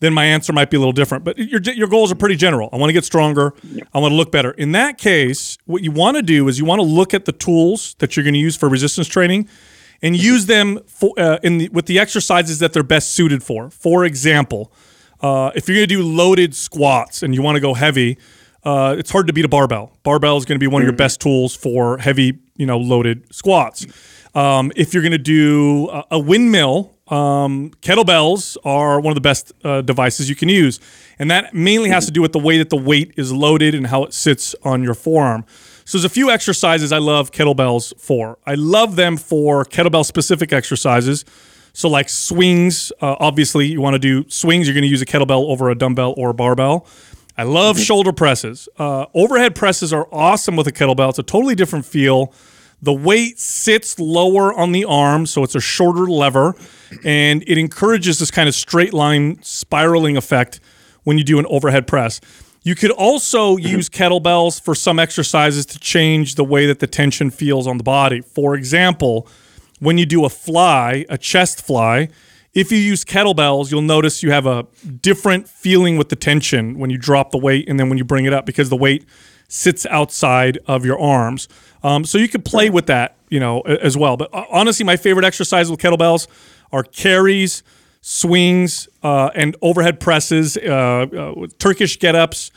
S2: then my answer might be a little different. But your your goals are pretty general. I want to get stronger. I want to look better. In that case, what you want to do is you want to look at the tools that you're going to use for resistance training, and use them for uh, in the, with the exercises that they're best suited for. For example, uh, if you're going to do loaded squats and you want to go heavy, uh, it's hard to beat a barbell. Barbell is going to be one of your best tools for heavy, you know, loaded squats. Um, if you're going to do a, a windmill, um, kettlebells are one of the best uh, devices you can use, and that mainly has to do with the way that the weight is loaded and how it sits on your forearm. So there's a few exercises I love kettlebells for. I love them for kettlebell specific exercises. So like swings, uh, obviously you want to do swings. You're going to use a kettlebell over a dumbbell or a barbell. I love shoulder presses. Uh, overhead presses are awesome with a kettlebell. It's a totally different feel. The weight sits lower on the arm, so it's a shorter lever, and it encourages this kind of straight line spiraling effect when you do an overhead press. You could also use kettlebells for some exercises to change the way that the tension feels on the body. For example, when you do a fly, a chest fly, if you use kettlebells, you'll notice you have a different feeling with the tension when you drop the weight and then when you bring it up because the weight sits outside of your arms. Um, so you can play with that, you know, as well. But uh, honestly, my favorite exercise with kettlebells are carries, swings, uh, and overhead presses, uh, uh, Turkish get-ups,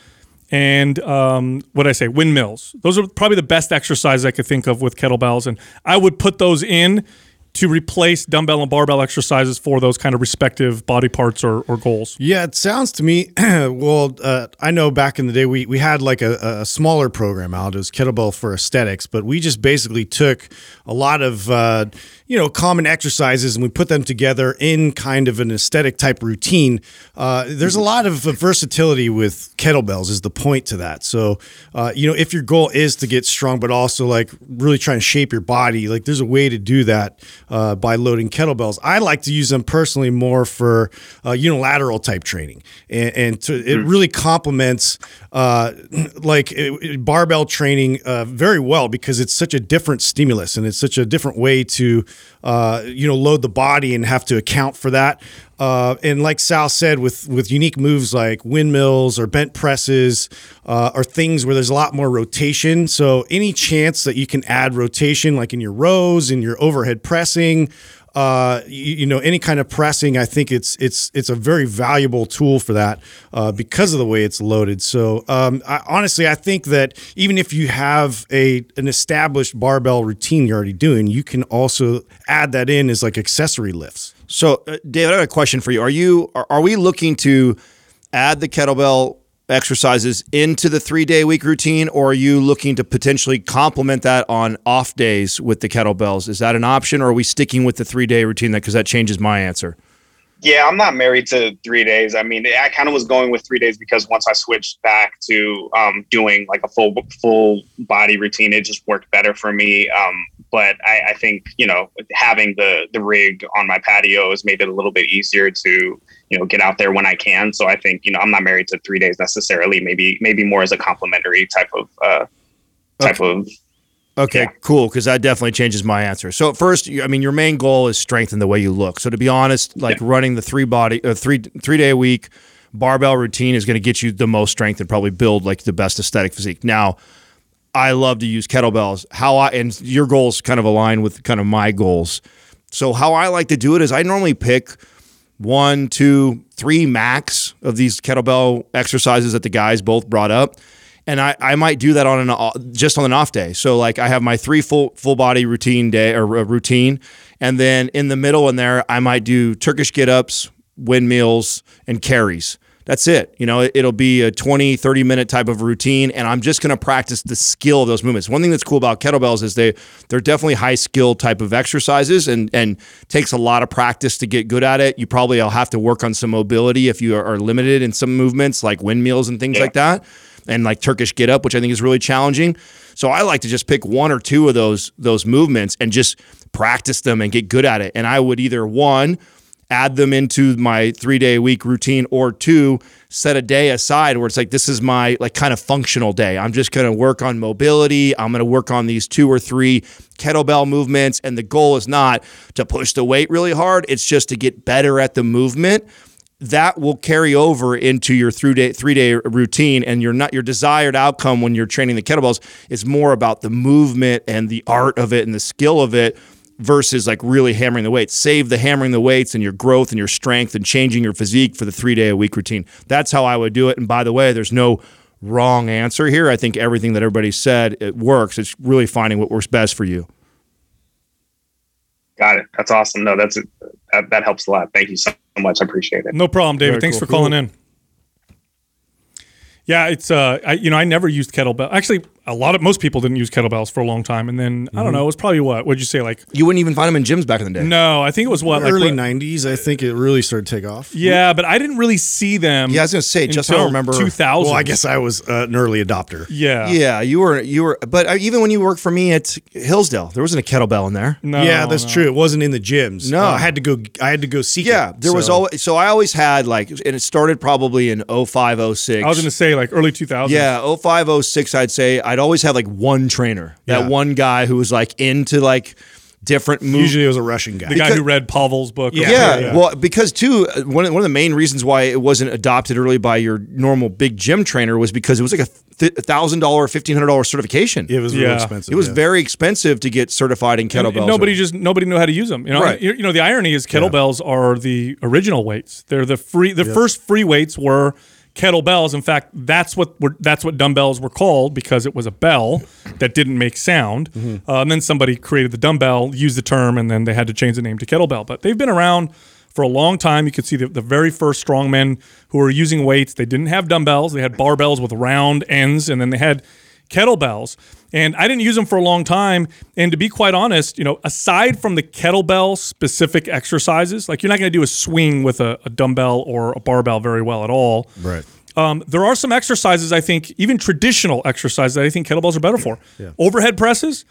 S2: and um, what I say, windmills. Those are probably the best exercises I could think of with kettlebells, and I would put those in to replace dumbbell and barbell exercises for those kind of respective body parts or, or goals.
S3: Yeah, it sounds to me. well, uh, I know back in the day we we had like a, a smaller program out. It was kettlebell for aesthetics, but we just basically took a lot of uh, you know common exercises and we put them together in kind of an aesthetic type routine. Uh, there's a lot of versatility with kettlebells. Is the point to that? So uh, you know if your goal is to get strong, but also like really trying to shape your body, like there's a way to do that uh, by loading kettlebells. I like to use them personally more for uh, unilateral type training, and, and to, it really complements uh, like barbell training uh, very well because it's such a different stimulus and it's such a different way to uh, you know load the body and have to account for that. Uh, and like Sal said, with with unique moves like windmills or bent presses, uh, or things where there's a lot more rotation. So any chance that you can add rotation, like in your rows, in your overhead pressing, uh, you, you know, any kind of pressing, I think it's it's it's a very valuable tool for that uh, because of the way it's loaded. So um, I, honestly, I think that even if you have a an established barbell routine you're already doing, you can also add that in as like accessory lifts.
S4: So, uh, David, I have a question for you. Are you are, are we looking to add the kettlebell exercises into the three day week routine, or are you looking to potentially complement that on off days with the kettlebells? Is that an option, or are we sticking with the three day routine? That because that changes my answer.
S7: Yeah, I'm not married to three days. I mean, I kind of was going with three days because once I switched back to um, doing like a full full body routine, it just worked better for me. Um, but I, I think you know having the the rig on my patio has made it a little bit easier to you know get out there when I can. So I think you know I'm not married to three days necessarily. Maybe maybe more as a complementary type of uh, type of
S4: Okay,
S7: Yeah.
S4: cool. Because that definitely changes my answer. So at first, I mean, your main goal is strengthen the way you look. So to be honest, like running the three body, uh, three three day a week barbell routine is going to get you the most strength and probably build like the best aesthetic physique. Now, I love to use kettlebells. How I and your goals kind of align with kind of my goals. So how I like to do it is I normally pick one, two, three max of these kettlebell exercises that the guys both brought up. And I, I might do that on an just on an off day. So like I have my three full full body routine day or uh, routine, and then in the middle in there I might do Turkish get ups, windmills, and carries. That's it. You know, it, it'll be a 20, 30 minute type of routine, and I'm just going to practice the skill of those movements. One thing that's cool about kettlebells is they they're definitely high skill type of exercises, and and takes a lot of practice to get good at it. You probably will have to work on some mobility if you are, are limited in some movements like windmills and things like that, and like Turkish get up, which I think is really challenging. So I like to just pick one or two of those those movements and just practice them and get good at it. And I would either one add them into my three day a week routine or two set a day aside where it's like this is my like kind of functional day. I'm just going to work on mobility. I'm going to work on these two or three kettlebell movements. And the goal is not to push the weight really hard. It's just to get better at the movement that will carry over into your three day three day routine and your not your desired outcome when you're training the kettlebells is more about the movement and the art of it and the skill of it versus like really hammering the weights. Save the hammering the weights and your growth and your strength and changing your physique for the three day a week routine. That's how i would do it. And by the way there's no wrong answer here. I think everything that everybody said it works. It's really finding what works best for you
S7: Got it. That's awesome. No, that's that, that helps a lot. Thank you so much. I appreciate it.
S2: No problem, David.
S3: Very
S2: Thanks
S3: cool.
S2: for calling in. Yeah, it's uh, I, you know, I never used kettlebell. Actually, a lot of most people didn't use kettlebells for a long time, and then I don't know. It was probably what? What'd you say? Like,
S4: you wouldn't even find them in gyms back in the day
S2: no, I think it was what like
S3: Early
S2: what-
S3: '90s, I think it really started to take off.
S2: Yeah, but I didn't really see them.
S4: Yeah, I was gonna say, just I don't remember-
S2: 2000.
S3: Well, I guess I was uh, an early adopter.
S2: Yeah.
S4: Yeah, you were you were, but uh, even when you worked for me at Hillsdale, there wasn't a kettlebell in there.
S2: No.
S3: yeah, that's
S2: no.
S3: true. It wasn't in the gyms.
S4: No.
S3: Uh, I had to go. I had to go seek.
S4: Yeah,
S3: it.
S4: there was always so I always had like, and it started probably in 05, 06.
S2: I was going to say like early 2000s.
S4: yeah, 05, 06, I'd say I'd always have like one trainer, that
S3: Yeah.
S4: one guy who was like into like different moves.
S3: Usually, it was a Russian guy.
S2: the guy who read Pavel's book. or
S3: Yeah.
S4: Yeah,
S2: whatever.
S4: well, because too uh, one of, one of the main reasons why it wasn't adopted early by your normal big gym trainer was because it was like a thousand dollar, fifteen hundred dollar certification.
S3: it was
S2: Yeah.
S3: real expensive.
S4: It was
S3: yeah.
S4: very expensive to get certified in
S2: And-
S4: kettlebells.
S2: and nobody just nobody knew how to use them. You know,
S4: Right.
S2: you, you know the irony is kettlebells are the original weights. They're the free. The first free weights were kettlebells. In fact, that's what were, that's what dumbbells were called because it was a bell that didn't make sound.
S4: Mm-hmm.
S2: Uh, and then somebody created the dumbbell, used the term, and then they had to change the name to kettlebell. But they've been around for a long time. You could see the, the very first strongmen who were using weights. They didn't have dumbbells. They had barbells with round ends, and then they had kettlebells. And I didn't use them for a long time. And to be quite honest, you know, aside from the kettlebell specific exercises, like you're not going to do a swing with a, a dumbbell or a barbell very well at all.
S3: right.
S2: Um, there are some exercises I think, even traditional exercises that I think kettlebells are better for. Yeah. Overhead presses.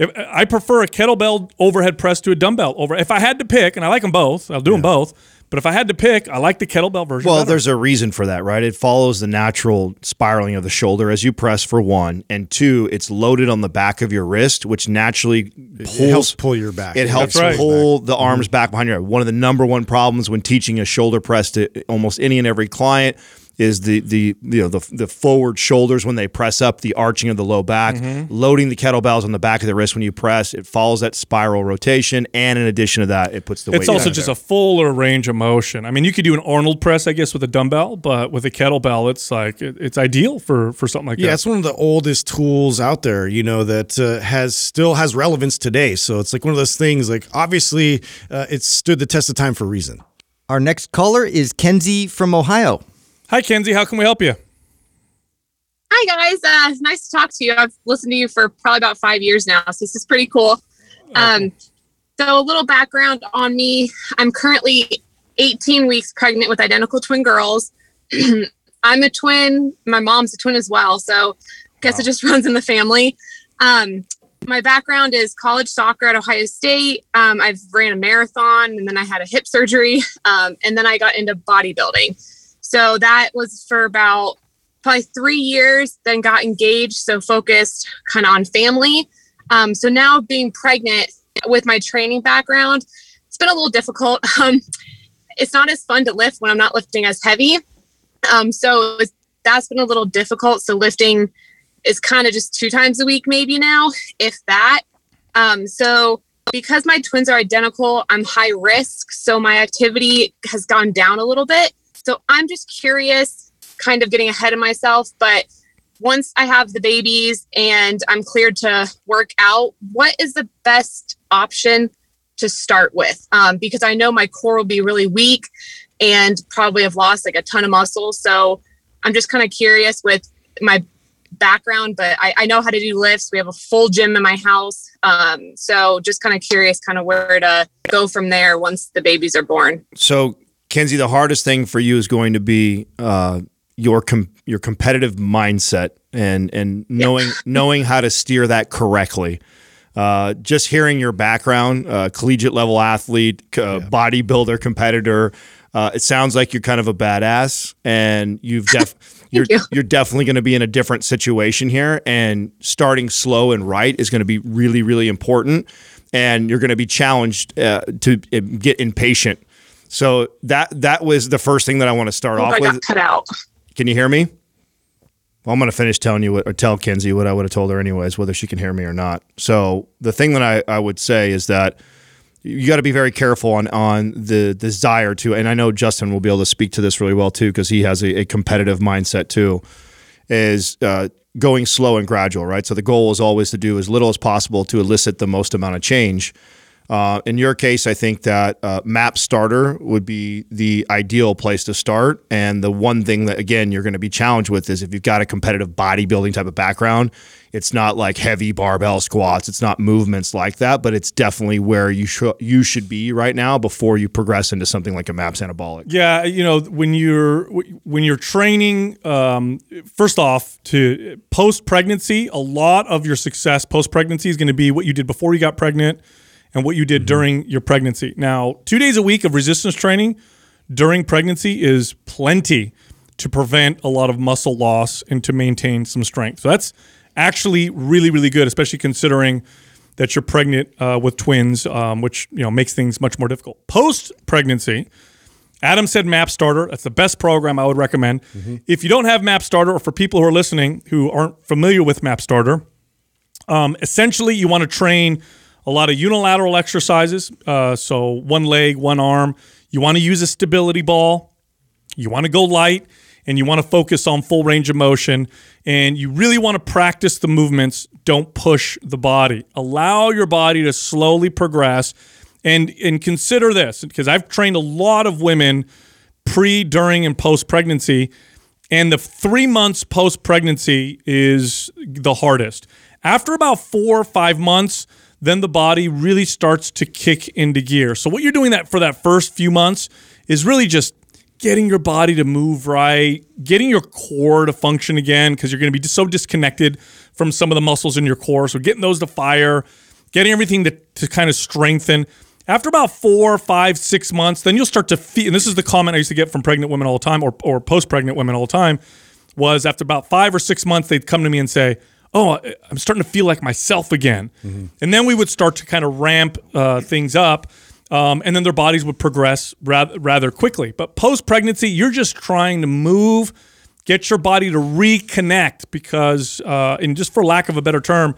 S2: If, I prefer a kettlebell overhead press to a dumbbell over. If I had to pick, and I like them both, I'll do them both. But if I had to pick, I like the kettlebell version.
S4: Well,
S2: better.
S4: there's a reason for that, right? It follows the natural spiraling of the shoulder as you press for one, and two, it's loaded on the back of your wrist, which naturally pulls.
S3: It helps pull your back.
S4: It helps
S2: right.
S4: pull the arms mm-hmm. back behind your head. One of the number one problems when teaching a shoulder press to almost any and every client is the the you know the the forward shoulders when they press up, the arching of the low back, loading the kettlebells on the back of the wrist when you press. It follows that spiral rotation, and in addition to that, it puts the weight.
S2: It's
S4: weight
S2: also
S4: down
S2: just
S4: there.
S2: a fuller range of motion. I mean, you could do an Arnold press, I guess, with a dumbbell, but with a kettlebell, it's like it, it's ideal for for something like
S3: Yeah,
S2: that.
S3: Yeah, it's one of the oldest tools out there, you know, that uh, has still has relevance today. So it's like one of those things. Like obviously, uh, it's stood the test of time for a reason.
S6: Our next caller is Kenzie from Ohio.
S2: Hi, Kenzie. How can we help you?
S8: Hi guys, uh, nice to talk to you. I've listened to you for probably about five years now, so this is pretty cool. Um, so a little background on me: I'm currently 18 weeks pregnant with identical twin girls. I'm a twin. My mom's a twin as well, so I guess it just runs in the family. Um, my background is college soccer at Ohio State. Um, I've ran a marathon, and then I had a hip surgery, um, and then I got into bodybuilding. So that was for about probably three years, then got engaged, so focused kind of on family. Um, so now being pregnant with my training background, it's been a little difficult. Um, it's not as fun to lift when I'm not lifting as heavy. Um, so that's been a little difficult. So lifting is kind of just two times a week, maybe now, if that. Um, so because my twins are identical, I'm high risk. So my activity has gone down a little bit. So I'm just curious kind of getting ahead of myself. But once I have the babies and I'm cleared to work out, what is the best option to start with? Um, because I know my core will be really weak and probably have lost like a ton of muscle. So I'm just kind of curious with my background, but I, I know how to do lifts. We have a full gym in my house. Um, so just kind of curious kind of where to go from there once the babies are born.
S4: So, Kenzie, the hardest thing for you is going to be uh, your com- your competitive mindset and and knowing knowing how to steer that correctly. Uh, just hearing your background, uh, collegiate level athlete, uh, bodybuilder, competitor, uh, it sounds like you're kind of a badass, and you've def- you're
S8: you.
S4: you're definitely going to be in a different situation here, and starting slow and right is going to be really really important, and you're going to be challenged uh, to get impatient. So that that was the first thing that I want to start
S8: Oh,
S4: off
S8: I
S4: with.
S8: cut out.
S4: Can you hear me? Well, I'm going to finish telling you what, or tell Kenzie what I would have told her anyways, whether she can hear me or not. So the thing that I, I would say is that you got to be very careful on on the desire to, and I know Justin will be able to speak to this really well too because he has a, a competitive mindset too. Is uh, going slow and gradual, right? So the goal is always to do as little as possible to elicit the most amount of change. Uh, in your case, I think that uh, MAPS Starter would be the ideal place to start. And the one thing that, again, you're going to be challenged with is if you've got a competitive bodybuilding type of background, it's not like heavy barbell squats, it's not movements like that, but it's definitely where you should you should be right now before you progress into something like a MAPS Anabolic.
S2: Yeah, you know when you're when you're training, um, first off, to post pregnancy, a lot of your success post pregnancy is going to be what you did before you got pregnant and what you did during your pregnancy. Now, two days a week of resistance training during pregnancy is plenty to prevent a lot of muscle loss and to maintain some strength. So that's actually really really good, especially considering that you're pregnant uh, with twins, um, which you know makes things much more difficult. Post pregnancy, Adam said MAPS Starter. That's the best program I would recommend. If you don't have MAPS Starter, or for people who are listening who aren't familiar with MAPS Starter, um, essentially you want to train a lot of unilateral exercises. Uh, so one leg, one arm. You want to use a stability ball. You want to go light and you want to focus on full range of motion. And you really want to practice the movements. Don't push the body. Allow your body to slowly progress. And, and consider this because I've trained a lot of women pre, during, and post pregnancy. And the three months post pregnancy is the hardest. After about four or five months, then the body really starts to kick into gear. So what you're doing that for that first few months is really just getting your body to move right, getting your core to function again because you're going to be so disconnected from some of the muscles in your core. So getting those to fire, getting everything to, to kind of strengthen. After about four, five, six months, then you'll start to feel. And this is the comment I used to get from pregnant women all the time, or, or post-pregnant women all the time, was after about five or six months, they'd come to me and say, "Oh, I'm starting to feel like myself again," and then we would start to kind of ramp uh, things up. Um, and then their bodies would progress rather, rather quickly. But post pregnancy, you're just trying to move, get your body to reconnect because, uh, and just for lack of a better term,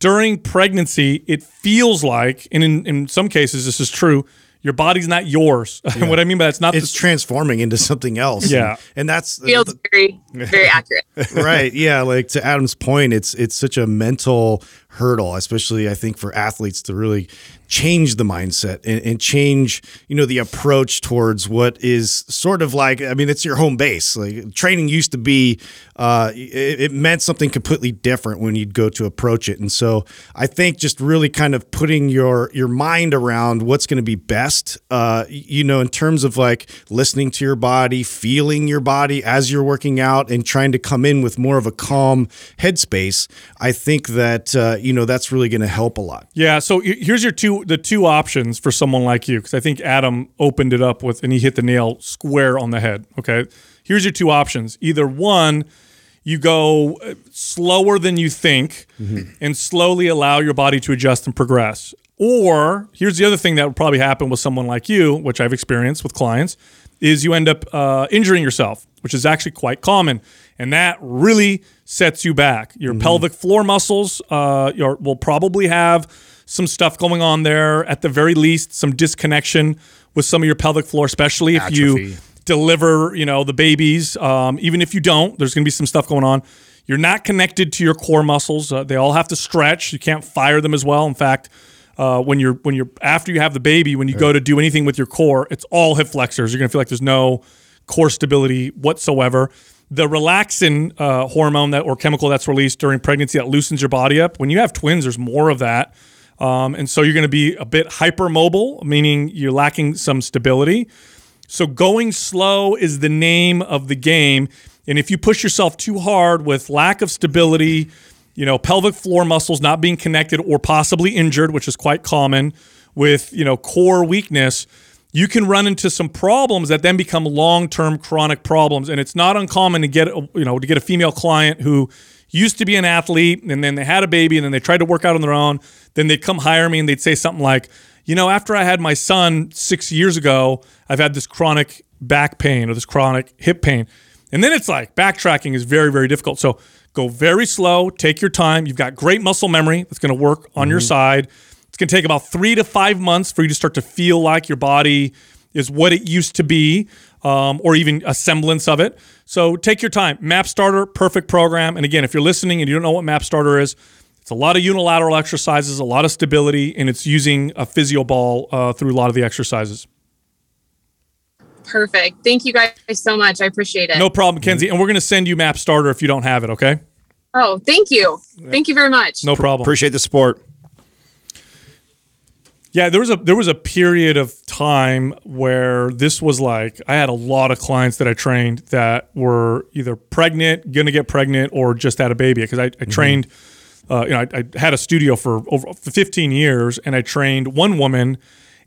S2: during pregnancy, it feels like, and in, in some cases, this is true, your body's not yours. And what I mean by that's not
S3: It's
S2: the,
S3: transforming into something else.
S2: Yeah.
S3: And, and that's
S8: Feels very, very accurate.
S3: right. Yeah. Like to Adam's point, it's it's such a mental hurdle, especially I think for athletes to really change the mindset and, and change, you know, the approach towards what is sort of like I mean, it's your home base. Like training used to be uh it, it meant something completely different when you'd go to approach it. And so I think just really kind of putting your your mind around what's going to be best, uh, you know, in terms of like listening to your body, feeling your body as you're working out, and trying to come in with more of a calm headspace. I think that uh, you know that's really going to help a lot.
S2: Yeah. So here's your two the two options for someone like you because I think Adam opened it up with and he hit the nail square on the head. Okay. Here's your two options. Either one, you go uh, slower than you think and slowly allow your body to adjust and progress. Or here's the other thing that would probably happen with someone like you, which I've experienced with clients, is you end up uh, injuring yourself, which is actually quite common, and that really sets you back. Your pelvic floor muscles uh, your, will probably have some stuff going on there. At the very least, some disconnection with some of your pelvic floor, especially if you deliver, you know, the babies. Um, even if you don't, there's going to be some stuff going on. You're not connected to your core muscles. Uh, they all have to stretch. You can't fire them as well. In fact, uh, when you're when you're after you have the baby, when you go to do anything with your core, it's all hip flexors. You're going to feel like there's no core stability whatsoever. The relaxin uh, hormone that or chemical that's released during pregnancy that loosens your body up. When you have twins, there's more of that. Um, and so you're going to be a bit hypermobile, meaning you're lacking some stability. So going slow is the name of the game. And if you push yourself too hard with lack of stability, you know, pelvic floor muscles not being connected or possibly injured, which is quite common with, you know, core weakness, you can run into some problems that then become long-term chronic problems. And it's not uncommon to get, you know, to get a female client who used to be an athlete and then they had a baby and then they tried to work out on their own. Then they'd come hire me and they'd say something like, you know, after I had my son six years ago, I've had this chronic back pain or this chronic hip pain. And then it's like backtracking is very, very difficult. So go very slow, take your time. You've got great muscle memory that's going to work on your mm-hmm. side. It's going to take about three to five months for you to start to feel like your body is what it used to be, um, or even a semblance of it. So take your time. MAPS Starter, perfect program. And again, if you're listening and you don't know what MAPS Starter is, it's a lot of unilateral exercises, a lot of stability, and it's using a physio ball uh, through a lot of the exercises.
S8: Perfect. Thank you guys so much. I appreciate it.
S2: No problem, Kenzie. And we're going to send you MAPS Starter if you don't have it, okay?
S8: Oh, thank you. Thank you very much.
S2: No problem.
S4: Appreciate the support.
S2: Yeah, there was a there was a period of time where this was like I had a lot of clients that I trained that were either pregnant, going to get pregnant, or just had a baby. Because I, I trained, uh, you know, I, I had a studio for over for 15 years, and I trained one woman,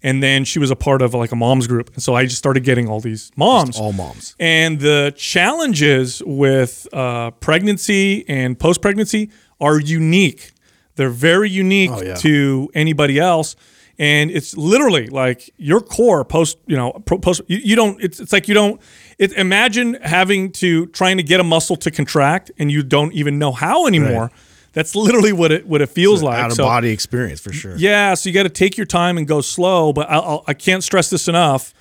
S2: and then she was a part of like a mom's group, and so I just started getting all these moms,
S3: all moms.
S2: and the challenges with uh, pregnancy and post pregnancy are unique. They're very unique
S3: Oh, yeah.
S2: to anybody else. And it's literally like your core post, you know post you, you don't, it's, it's like you don't, it, imagine having to, trying to get a muscle to contract and you don't even know how anymore. That's literally what it, what it feels like.
S3: out of
S2: So-
S3: body experience for sure.
S2: yeah, so you got to take your time and go slow. But I, I'll, I can't stress this enough.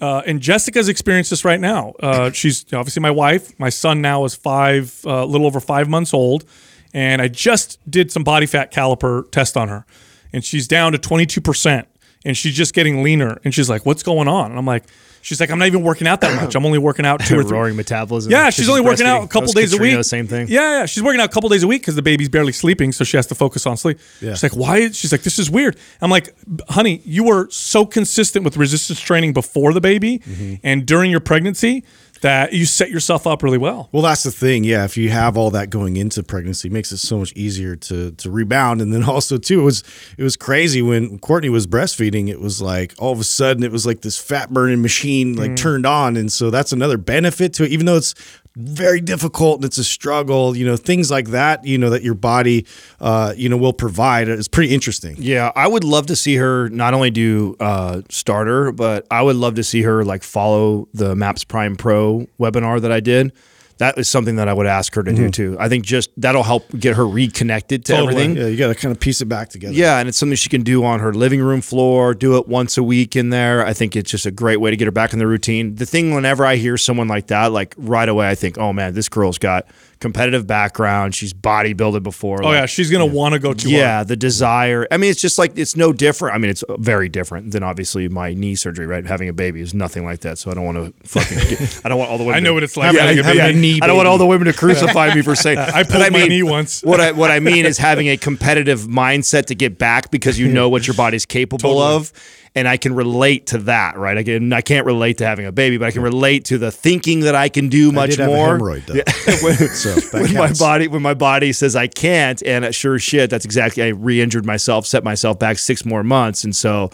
S2: Uh, and Jessica's experienced this right now. Uh, she's obviously my wife. My son now is five, uh, a little over five months old, and I just did some body fat caliper test on her, and she's down to twenty two percent, and she's just getting leaner. And she's like, "What's going on?" And I'm like, "She's like, I'm not even working out that much. I'm only working out two or three,
S4: roaring metabolism.
S2: yeah,
S4: 'cause
S2: she's only working out a couple days a week.
S4: Same thing.
S2: Yeah, yeah, she's working out a couple days a week because the baby's barely sleeping, so she has to focus on sleep. Yeah. She's like, why? She's like, this is weird. I'm like, honey, you were so consistent with resistance training before the baby
S3: Mm-hmm.
S2: and during your pregnancy that you set yourself up really well.
S3: Well, that's the thing. Yeah, if you have all that going into pregnancy, it makes it so much easier to to rebound. And then also too, it was it was crazy when Courtney was breastfeeding. It was like all of a sudden it was like this fat burning machine like mm. turned on, and so that's another benefit to it. Even though it's very difficult and it's a struggle, you know, things like that, you know, that your body, uh, you know, will provide. It's pretty interesting.
S4: Yeah, I would love to see her not only do uh, starter, but I would love to see her like follow the Maps Prime Pro webinar that I did. That is something that I would ask her to do mm-hmm. too. I think just that'll help get her reconnected to
S2: Totally.
S4: everything.
S3: Yeah, you got to kind of piece it back together.
S4: Yeah, and it's something she can do on her living room floor, do it once a week in there. I think it's just a great way to get her back in the routine. The thing, whenever I hear someone like that, like right away, I think, oh man, this girl's got competitive background. She's bodybuilded before.
S2: Oh
S4: like,
S2: yeah, she's gonna want to go too
S4: yeah,
S2: hard.
S4: the desire. I mean, it's just like it's no different. I mean, it's very different than obviously my knee surgery. Right, having a baby is nothing like that. So I don't want to fucking. Get, I don't want all the women.
S2: I know
S4: to-
S2: what it's like
S4: Yeah,
S2: having a
S4: yeah,
S2: baby.
S4: I don't want all the women to crucify me for saying.
S2: I pulled my
S4: mean,
S2: knee once.
S4: What I what I mean is having a competitive mindset to get back because you know what your body's capable
S2: Totally.
S4: of. And I can relate to that, right? I can, I can't relate to having a baby, but I can relate to the thinking that I can do much more.
S3: hemorrhoid though.
S4: when,
S3: So
S4: when my body when my body says I can't, and sure shit, that's exactly I re-injured myself, set myself back six more months, and so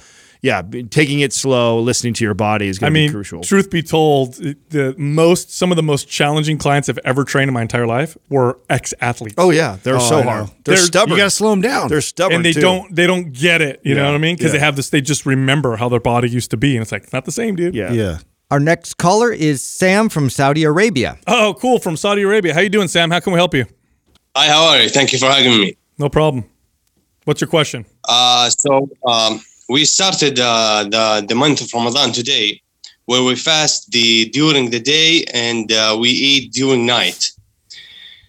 S4: yeah, taking it slow, listening to your body is
S2: I
S4: going to be crucial.
S2: truth be told, the most some of the most challenging clients I've ever trained in my entire life were ex athletes.
S4: Oh yeah, they're
S3: Oh,
S4: so hard. They're,
S2: They're-
S4: stubborn.
S3: You got to slow them down.
S4: they're stubborn,
S2: and they
S4: too.
S2: don't they don't get it. You know what I mean? Because they have this. They just remember how their body used to be, and it's like it's not the same, dude.
S4: Yeah.
S3: yeah.
S6: Our next caller is Sam from Saudi Arabia.
S2: Oh, cool. From Saudi Arabia. How you doing, Sam? How can we help you?
S9: Hi, how are you? Thank you for having me.
S2: No problem. What's your question?
S9: Uh, so um, we started uh, the the month of Ramadan today, where we fast the during the day and uh, we eat during night.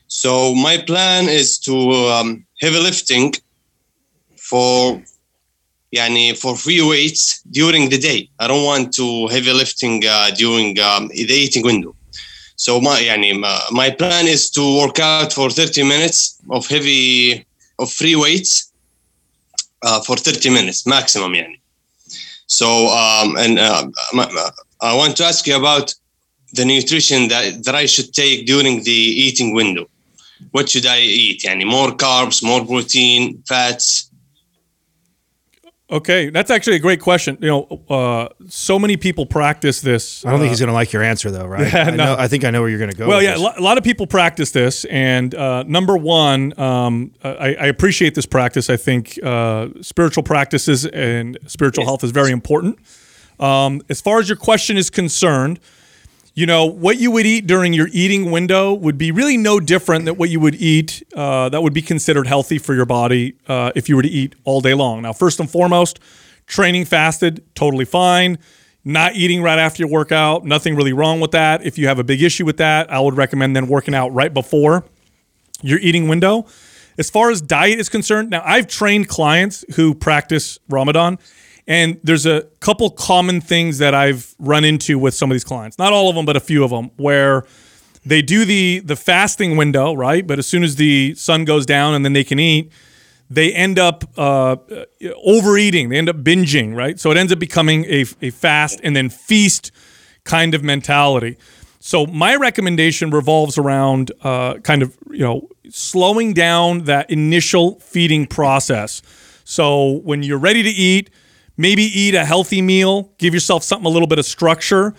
S9: So my plan is to um, heavy lifting for yani for free weights during the day. I don't want to heavy lifting uh, during um, the eating window. So my yani, my plan is to work out for 30 minutes of heavy of free weights uh, for 30 minutes maximum يعني. So um, and uh, my- my- I want to ask you about the nutrition that, that I should take during the eating window. What should I eat? يعني more carbs, more protein, fats.
S2: Okay, that's actually a great question. You know, uh, so many people practice this.
S4: I don't think
S2: uh,
S4: he's going to like your answer, though, right?
S2: Yeah,
S4: I,
S2: no.
S4: know, I think I know where you're going to go.
S2: Well, yeah, a
S4: this.
S2: a lot of people practice this, and uh, number one, um, I, I appreciate this practice. I think uh, spiritual practices and spiritual health is very important. Um, as far as your question is concerned, you know what you would eat during your eating window would be really no different than what you would eat uh, that would be considered healthy for your body uh, if you were to eat all day long. Now, first and foremost, training fasted, totally fine. Not eating right after your workout, nothing really wrong with that. If you have a big issue with that, I would recommend then working out right before your eating window. As far as diet is concerned, now I've trained clients who practice Ramadan, and there's a couple common things that I've run into with some of these clients. Not all of them, but a few of them, where they do the the fasting window, right? But as soon as the sun goes down and then they can eat, they end up uh, overeating. They end up binging, right? So it ends up becoming a, a fast and then feast kind of mentality. So my recommendation revolves around uh, kind of you know slowing down that initial feeding process. So when you're ready to eat, maybe eat a healthy meal. Give yourself something a little bit of structure.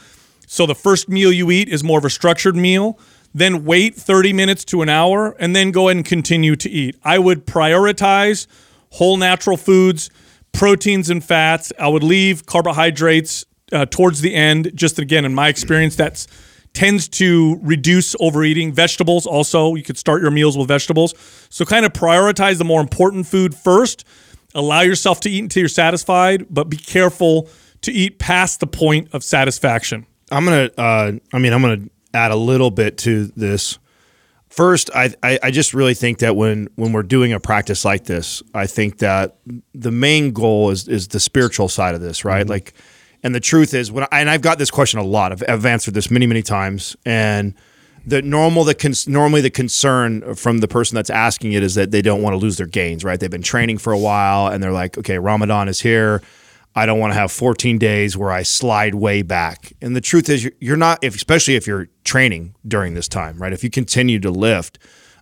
S2: So the first meal you eat is more of a structured meal. Then wait 30 minutes to an hour and then go ahead and continue to eat. I would prioritize whole natural foods, proteins and fats. I would leave carbohydrates uh, towards the end. Just again, in my experience, that's tends to reduce overeating. Vegetables also, you could start your meals with vegetables. So kind of prioritize the more important food first. Allow yourself to eat until you're satisfied, but be careful to eat past the point of satisfaction.
S4: I'm gonna. Uh, I mean, I'm gonna add a little bit to this. First, I, I I just really think that when when we're doing a practice like this, I think that the main goal is is the spiritual side of this, right? Like, and the truth is, when I, and I've got this question a lot. I've, I've answered this many many times, and the normal the normally the concern from the person that's asking it is that they don't want to lose their gains, right? They've been training for a while, and they're like, okay, Ramadan is here. I don't want to have 14 days where I slide way back. And the truth is, you're- you're not, if, especially if you're training during this time, right? If you continue to lift,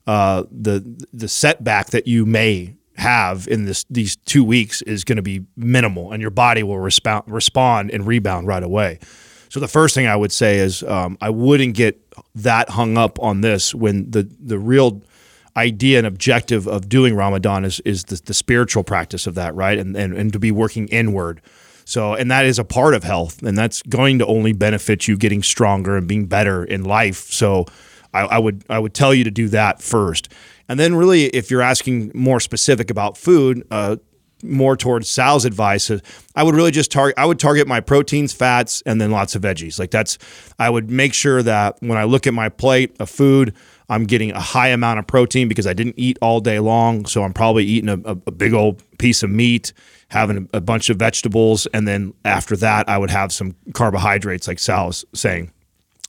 S4: uh, the the setback that you may have in this these two weeks is going to be minimal, and your body will respond respond and rebound right away. So the first thing I would say is um, I wouldn't get that hung up on this when the the real idea and objective of doing Ramadan is is the, the spiritual practice of that, right? And, and and to be working inward. So and that is a part of health, and that's going to only benefit you getting stronger and being better in life. So I, I would I would tell you to do that first, and then really if you're asking more specific about food. Uh, more towards Sal's advice, I would really just target. I would target my proteins, fats, and then lots of veggies. Like that's. I would make sure that when I look at my plate of food, I'm getting a high amount of protein because I didn't eat all day long. So I'm probably eating a, a, a big old piece of meat, having a, a bunch of vegetables, and then after that, I would have some carbohydrates, like Sal was saying.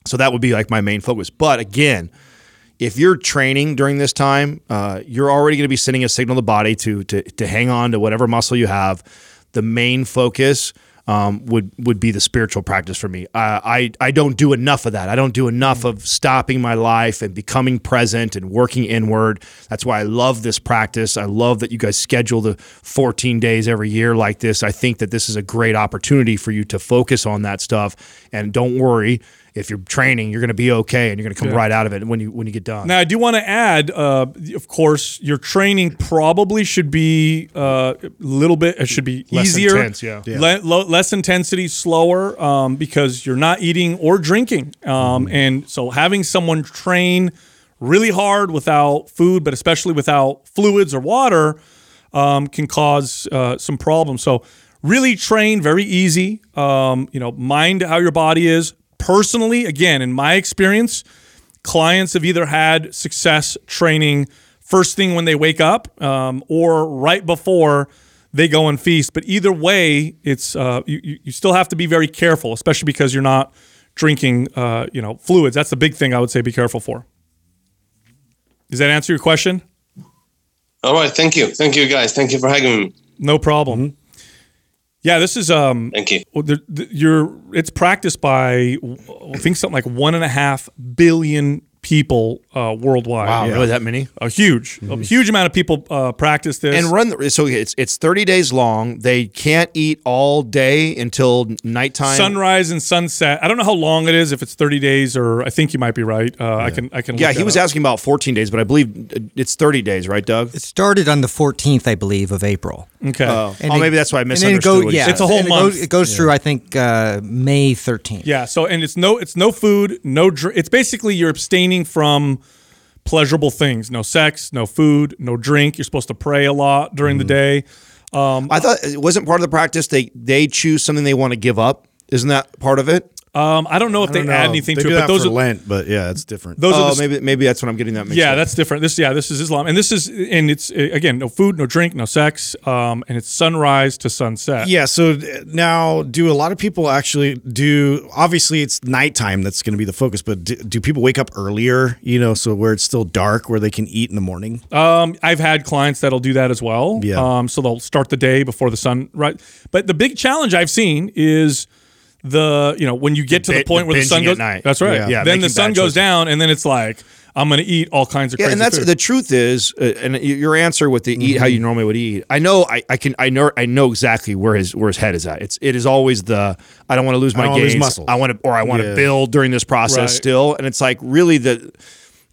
S4: So that would be like my main focus. But again, if you're training during this time, uh, you're already going to be sending a signal to the body to, to to hang on to whatever muscle you have. The main focus um, would would be the spiritual practice for me. I, I I don't do enough of that. I don't do enough of stopping my life and becoming present and working inward. That's why I love this practice. I love that you guys schedule the 14 days every year like this. I think that this is a great opportunity for you to focus on that stuff. And don't worry, if you're training, you're going to be okay, and you're going to come
S2: Yeah.
S4: right out of it when you when you get done.
S2: Now, I do want to add, uh, of course, your training probably should be uh, a little bit. It should be
S4: Less
S2: easier,
S4: intense, yeah. Yeah.
S2: le- lo- less intensity, slower, um, because you're not eating or drinking, um,
S4: Mm-hmm.
S2: and so having someone train really hard without food, but especially without fluids or water, um, can cause uh, some problems. So really train very easy. Um, you know, mind how your body is. Personally, again, in my experience, clients have either had success training first thing when they wake up um, or right before they go and feast. But either way, it's uh, you, you you still have to be very careful, especially because you're not drinking uh, you know fluids. That's the big thing I would say be careful for. Does that answer your question?
S9: All right. Thank you. Thank you, guys. Thank you for having me.
S2: No problem. Yeah, this is um.
S9: Thank you.
S2: well, the, the, you're it's practiced by I think something like one and a half billion people uh, worldwide.
S4: Wow, really that many?
S2: A huge, a huge amount of people uh, practice this.
S4: And run the, so it's it's 30 days long. They can't eat all day until nighttime.
S2: sunrise and sunset. I don't know how long it is. If it's thirty days, or I think you might be right. Uh, I can, I can.
S4: yeah, he was
S2: up.
S4: asking about 14 days, but I believe it's 30 days, right, Doug?
S6: It started on the 14th, I believe, of April.
S2: Okay.
S4: Oh,
S6: And
S4: oh,
S6: it-
S4: maybe that's why I
S6: and then it
S4: misunderstood.
S6: go-
S4: what he
S6: yeah,
S4: said.
S2: It's a whole
S6: and it
S2: month.
S6: goes, it goes through, I think, uh, May 13th.
S2: Yeah. So and it's no it's no food, no drink. It's basically you're abstaining from pleasurable things. No sex, no food, no drink. You're supposed to pray a lot during the day. Um,
S4: I thought it wasn't part of the practice. They they choose something they want to give up. Isn't that part of it?
S2: Um, I don't know if they
S3: don't
S2: add
S3: know.
S2: anything
S3: they
S2: to
S3: do
S2: it,
S3: that
S2: but those
S3: for
S2: are
S3: Lent, but yeah, it's different.
S2: those
S4: oh,
S2: are the,
S4: maybe maybe that's what I'm getting that mixed
S2: yeah,
S4: up.
S2: that's different. This yeah, this is Islam, and this is and it's uh, again no food, no drink, no sex, um, and it's sunrise to sunset.
S3: Yeah. So uh, now, do a lot of people actually do? Obviously, it's nighttime that's going to be the focus, but do, do people wake up earlier? You know, so where it's still dark, where they can eat in the morning.
S2: Um, I've had clients that'll do that as well.
S3: Yeah.
S2: Um, so they'll start the day before the sun right. But the big challenge I've seen is the you know when you get to the point
S4: the
S2: where the sun goes.
S4: night.
S2: That's right.
S4: Yeah. Yeah,
S2: then the sun goes
S4: choices.
S2: down, and then it's like I'm going to eat all kinds of
S4: Yeah,
S2: crazy
S4: and that's
S2: food.
S4: the truth is, uh, and your answer with the eat how
S2: Mm-hmm.
S4: you normally would eat. I know, I, I can, I know, I know exactly where his where his head is at. It's it is always the I don't want to lose my
S3: don't lose
S4: gains.
S3: muscle.
S4: I want to, or I want to
S3: Yeah.
S4: build during this process
S2: Right.
S4: still, and it's like really the.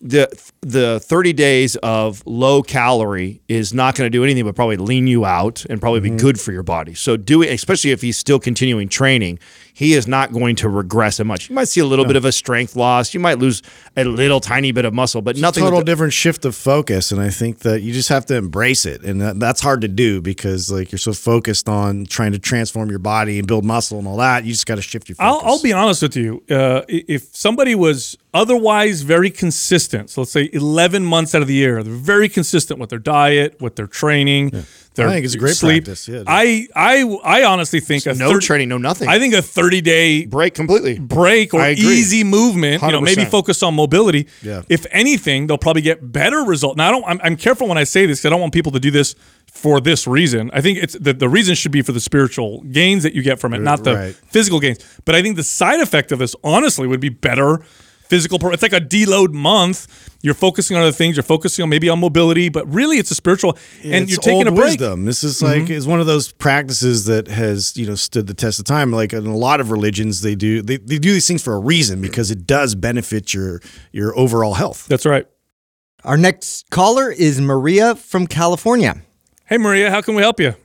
S4: The the 30 days of low calorie is not going to do anything but probably lean you out and probably
S3: Mm-hmm.
S4: be good for your body. So doing especially if he's still continuing training, he is not going to regress that much. You might see a little bit of a strength loss. You might lose a little tiny bit of muscle, but nothing
S3: total
S4: that-
S3: different shift of focus and i think that you just have to embrace it and that, that's hard to do because like you're so focused on trying to transform your body and build muscle and all that you just got to shift your focus
S2: I'll, I'll be honest with you. Uh, if somebody was otherwise very consistent, so let's say 11 months out of the year, they're very consistent with their diet, with their training, their
S3: I think it's a great
S2: sleep.
S3: practice, yeah.
S2: I, I, I honestly think a
S4: no
S2: 30
S4: training, no nothing.
S2: I think a 30 day
S4: break completely.
S2: break or easy movement, you know, maybe
S4: 100%.
S2: focus on mobility.
S3: Yeah.
S2: If anything, they'll probably get better result. Now, I don't. I'm, I'm careful when I say this. 'cause I don't want people to do this for this reason. I think it's the, the reason should be for the spiritual gains that you get from it, not the
S3: Right.
S2: physical gains. But I think the side effect of this, honestly, would be better physical. Pro- it's like a deload month. You're focusing on other things. You're focusing on maybe on mobility, but really it's a spiritual. and
S3: it's
S2: you're taking
S3: old
S2: a break. Mm-hmm.
S3: wisdom. This is like is one of those practices that has you know stood the test of time. Like in a lot of religions, they do they, they do these things for a reason because it does benefit your your overall health.
S2: That's right.
S6: Our next caller is Maria from California.
S2: Hey, Maria, how can we help you?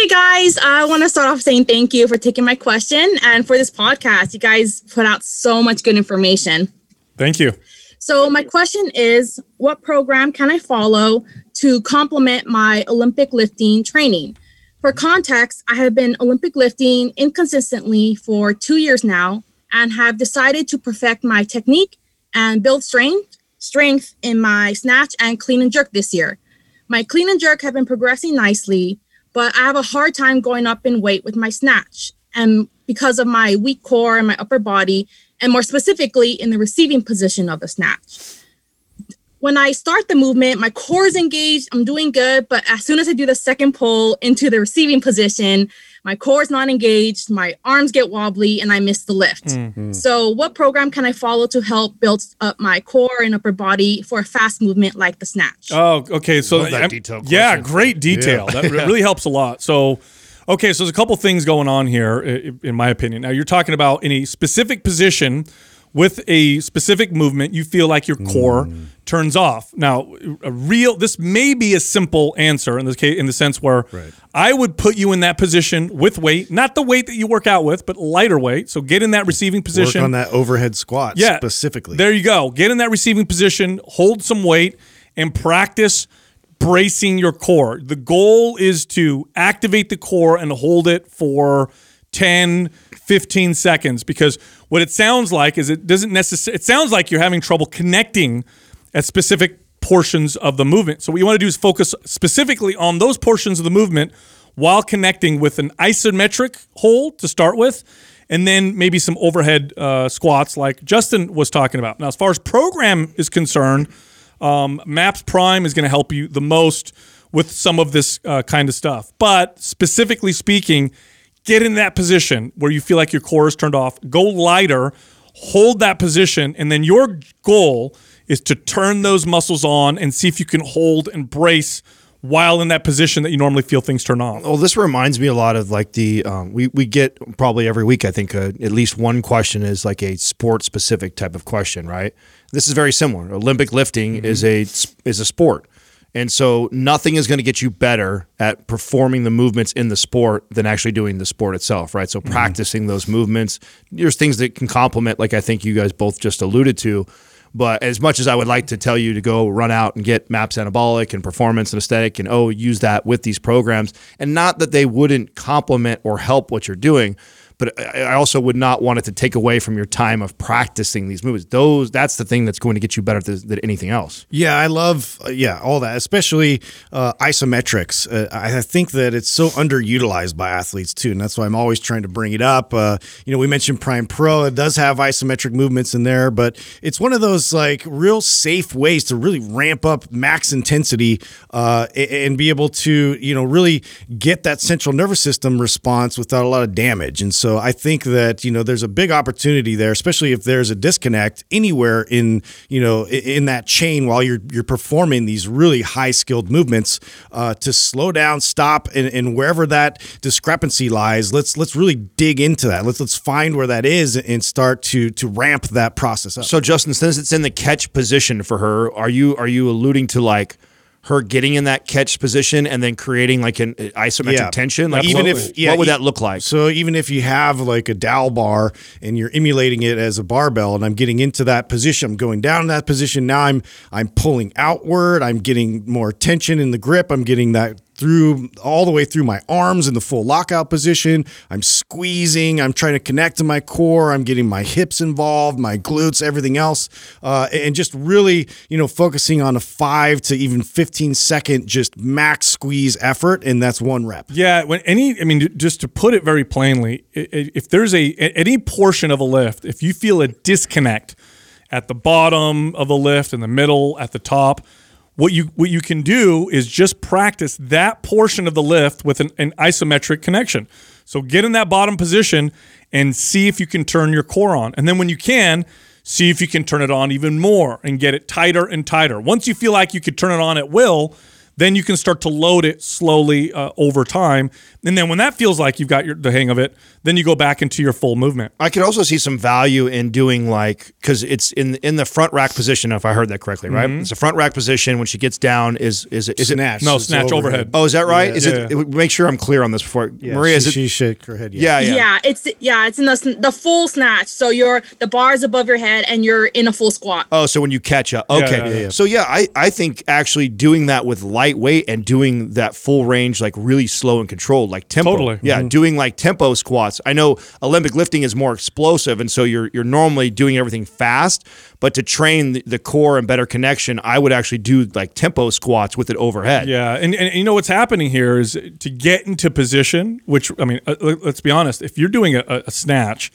S10: Hey guys, I want to start off saying thank you for taking my question and for this podcast. You guys put out so much good information.
S2: Thank you.
S10: So, my question is what program can I follow to complement my Olympic lifting training? For context, I have been Olympic lifting inconsistently for two years now and have decided to perfect my technique and build strength, strength in my snatch and clean and jerk this year. My clean and jerk have been progressing nicely, but I have a hard time going up in weight with my snatch. And because of my weak core and my upper body, and more specifically in the receiving position of the snatch. When I start the movement, my core is engaged, I'm doing good, but as soon as I do the second pull into the receiving position, my core is not engaged, my arms get wobbly, and I miss the lift. Mm-hmm. So, what program can I follow to help build up my core and upper body for a fast movement like the snatch?
S2: Oh, okay. So
S4: Love that
S2: I'm-
S4: detailed
S2: yeah, great detail. That really helps a lot. So, okay, so there's a couple things going on here, in my opinion. Now, you're talking about any specific position with a specific movement, you feel like your core mm. turns off. Now, a real this may be a simple answer in this case, in the sense where I would put you in that position with weight, not the weight that you work out with, but lighter weight. So get in that receiving
S3: Work
S2: position.
S3: on that overhead squat
S2: Yeah,
S3: specifically.
S2: There you go. Get in that receiving position, hold some weight, and practice bracing your core. The goal is to activate the core and hold it for 10, 15 seconds because what it sounds like is it doesn't necessarily, it sounds like you're having trouble connecting at specific portions of the movement. So what you want to do is focus specifically on those portions of the movement while connecting with an isometric hold to start with, and then maybe some overhead uh, squats like Justin was talking about. Now, as far as program is concerned, um, Maps Prime is going to help you the most with some of this uh, kind of stuff. But specifically speaking, get in that position where you feel like your core is turned off. Go lighter. hold that position, and then your goal is to turn those muscles on and see if you can hold and brace while in that position that you normally feel things turn off.
S4: Well, this reminds me a lot of like the um, we we get probably every week. I think uh, at least one question is like a sport specific type of question, right? This is very similar. Olympic lifting is a is a sport, and so nothing is going to get you better at performing the movements in the sport than actually doing the sport itself, right? So mm-hmm. practicing those movements. There's things that can complement, like I think you guys both just alluded to. But as much as I would like to tell you to go run out and get MAPS Anabolic and Performance and Aesthetic and oh, use that with these programs, and not that they wouldn't complement or help what you're doing, but I also would not want it to take away from your time of practicing these moves. Those that's the thing that's going to get you better than anything else.
S3: Yeah, I love uh, yeah all that, especially uh, isometrics. Uh, I I think that it's so underutilized by athletes too, and that's why I'm always trying to bring it up. Uh, you know, we mentioned Prime Pro; it does have isometric movements in there, but it's one of those like real safe ways to really ramp up max intensity uh, and be able to you know really get that central nervous system response without a lot of damage. And so I think that you know there's a big opportunity there, especially if there's a disconnect anywhere in you know in that chain while you're you're performing these really high skilled movements uh, to slow down, stop, and, and wherever that discrepancy lies, let's let's really dig into that. Let's let's find where that is and start to to ramp that process up.
S4: So Justin, since it's in the catch position for her, are you are you alluding to like her getting in that catch position and then creating like an uh, isometric tension? Like
S3: even if yeah,
S4: what would that look like?
S3: So even if you have like a dowel bar and you're emulating it as a barbell, and I'm getting into that position, I'm going down in that position. Now I'm I'm pulling outward. I'm getting more tension in the grip. I'm getting that through all the way through my arms in the full lockout position. I'm squeezing. I'm trying to connect to my core. I'm getting my hips involved, my glutes, everything else, uh, and just really, you know, focusing on a five to even 15 second just max squeeze effort, and that's one rep.
S2: Yeah, when any, I mean, just to put it very plainly, if there's a- any portion of a lift, if you feel a disconnect at the bottom of the lift, in the middle, at the top, what you what you can do is just practice that portion of the lift with an, an isometric connection. So get in that bottom position and see if you can turn your core on, and then when you can. See if you can turn it on even more and get it tighter and tighter. Once you feel like you could turn it on at will, then you can start to load it slowly uh, over time. And then when that feels like you've got your, the hang of it, then you go back into your full movement.
S4: I could also see some value in doing like because it's in in the front rack position. If I heard that correctly, right?
S2: Mhm.
S4: It's a front rack position. When she gets down, is is it is
S3: Snatch.
S4: it
S2: No, snatch overhead.
S4: Oh, is that right?
S3: Yeah.
S4: Is it, it? Make sure I'm clear on this before
S3: Yeah,
S4: Maria. Is
S3: she,
S4: it?
S3: she shook her head.
S4: yeah,
S10: Yeah.
S4: yeah.
S10: it's yeah, it's in the the full snatch. So you're the bar is above your head and you're in a full squat.
S4: Oh, so when you catch up, okay.
S2: yeah,
S3: yeah.
S4: So yeah, I I think actually doing that with lightweight and doing that full range, like really slow and controlled, like tempo.
S2: Totally.
S4: Yeah, doing like tempo squats. I know Olympic lifting is more explosive, and so you're you're normally doing everything fast. But to train the, the core and better connection, I would actually do like tempo squats with it overhead.
S2: Yeah, and, and you know what's happening here is to get into position. Which I mean, uh, let- let's be honest. If you're doing a, a snatch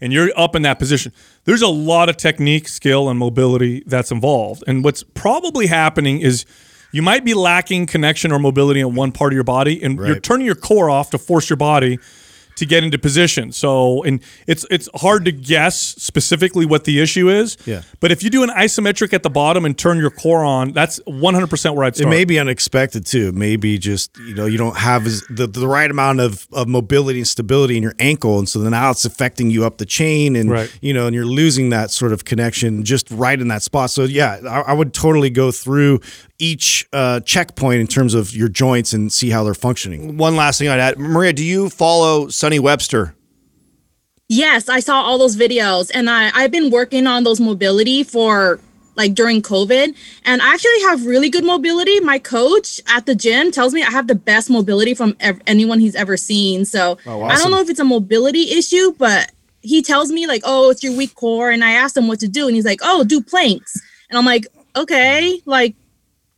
S2: and you're up in that position, there's a lot of technique, skill, and mobility that's involved. And what's probably happening is you might be lacking connection or mobility in one part of your body, and you're turning your core off to force your body to get into position. So, and it's it's hard to guess specifically what the issue is.
S3: Yeah.
S2: But if you do an isometric at the bottom and turn your core on, that's 100% where I'd start.
S3: It may be unexpected too. Maybe just you know you don't have the the right amount of, of mobility and stability in your ankle, and so then now it's affecting you up the chain, and
S2: Right.
S3: you know, and you're losing that sort of connection just right in that spot. So yeah, I, I would totally go through each uh, checkpoint in terms of your joints and see how they're functioning.
S4: One last thing I'd add, Maria, do you follow Sonny Webster?
S10: Yes, I saw all those videos and I, I've been working on those mobility for like during COVID. And I actually have really good mobility. My coach at the gym tells me I have the best mobility from ev- anyone he's ever seen. So
S4: Oh,
S10: I don't know if it's a mobility issue, but he tells me like, oh, it's your weak core. And I asked him what to do. And he's like, oh, do planks. And I'm like, okay, like,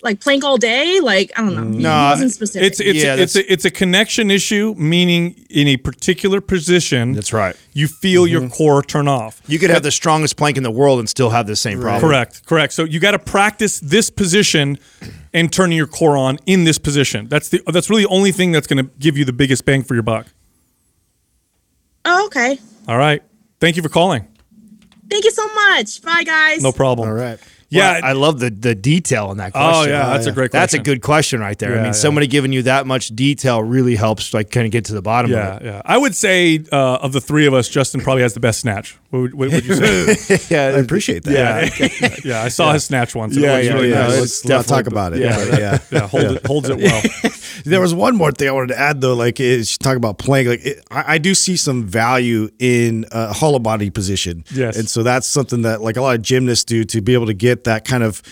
S10: like plank all day. Like, I don't know. He- he
S4: No,
S10: wasn't specific.
S2: It's it's
S4: Yeah,
S2: it's a, it's a connection issue, meaning in a particular position,
S4: That's right.
S2: you feel your mm-hmm. core turn off.
S4: You could have the strongest plank in the world and still have the same problem.
S2: Correct, correct. So you got to practice this position and turning your core on in this position. That's the that's really the only thing that's going to give you the biggest bang for your buck.
S10: oh, okay.
S2: All right. Thank you for calling.
S10: Thank you so much. Bye, guys.
S2: No problem.
S3: All right.
S2: Yeah,
S4: Well, I love the the detail in that question.
S2: Oh, yeah, that's a great Question.
S4: That's a good question right there. I mean,
S2: yeah.
S4: somebody giving you that much detail really helps, like, kind of get to the bottom
S2: Yeah,
S4: of it.
S2: yeah. I would say uh, of the three of us, Justin probably has the best snatch. What would, what would you say?
S4: yeah,
S3: I appreciate that.
S2: yeah, yeah. I saw his snatch once.
S4: Yeah,
S2: it
S4: yeah,
S2: really
S4: yeah.
S2: nice.
S3: Let's not talk about it.
S2: Yeah,
S3: but yeah.
S2: yeah, hold It, holds it well.
S3: There was one more thing I wanted to add though. Like, is talk about playing. Like, it, I, I do see some value in a hollow body position.
S2: Yes.
S3: and so that's something that like a lot of gymnasts do to be able to get that kind of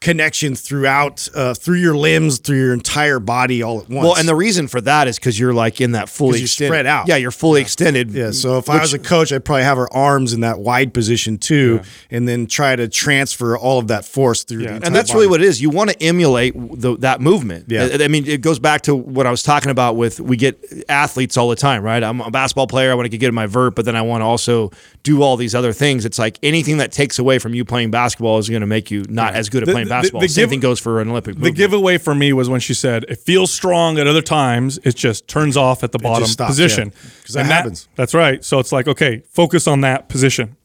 S3: connection throughout uh, through your limbs, through your entire body all at once.
S4: Well, and the reason for that is because you're like in that fully
S3: you're
S4: extended-
S3: spread out.
S4: Yeah, you're fully extended.
S3: Yeah, so if I was a coach, I'd probably have her arms in that wide position too, and then try to transfer all of that force through. The
S4: and that's really what it is. You want to emulate the, that movement.
S3: Yeah.
S4: I, I mean, it goes back to what I was talking about with we get athletes all the time, right? I'm a basketball player. I want to get in my vert, but then I want to also do all these other things. It's like anything that takes away from you playing basketball is going to make you not as good at
S2: The-
S4: playing
S2: the-
S4: basketball.
S2: the
S4: Same
S2: give-
S4: thing goes for an Olympic
S2: The giveaway for me was when she said it feels strong at other times. It just turns off at the bottom
S3: stops,
S2: position.
S3: yeah. 'Cause that
S2: And
S3: happens.
S2: that's right. So it's like okay, focus on that position.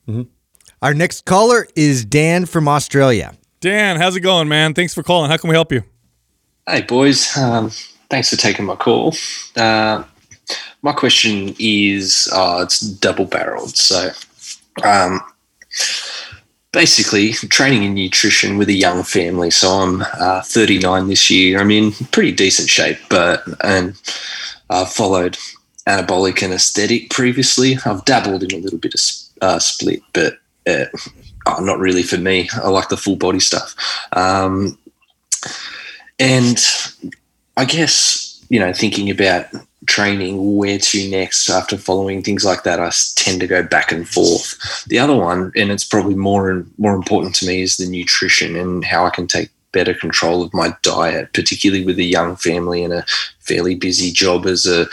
S6: Our next caller is Dan from Australia.
S2: Dan, how's it going, man? Thanks for calling. How can we help you?
S11: Hey, boys. Um, thanks for taking my call. Uh, my question is uh, it's double barreled. So, um, basically, training in nutrition with a young family. So, I'm uh, 39 this year. I'm in pretty decent shape, but and I've followed anabolic and aesthetic previously. I've dabbled in a little bit of uh, split, but uh, oh, not really for me. I like the full body stuff. Um, and I guess, you know, thinking about training, where to next after following things like that i tend to go back and forth. The other one, and it's probably more and more important to me, is the nutrition and how I can take better control of my diet, particularly with a young family and a fairly busy job as a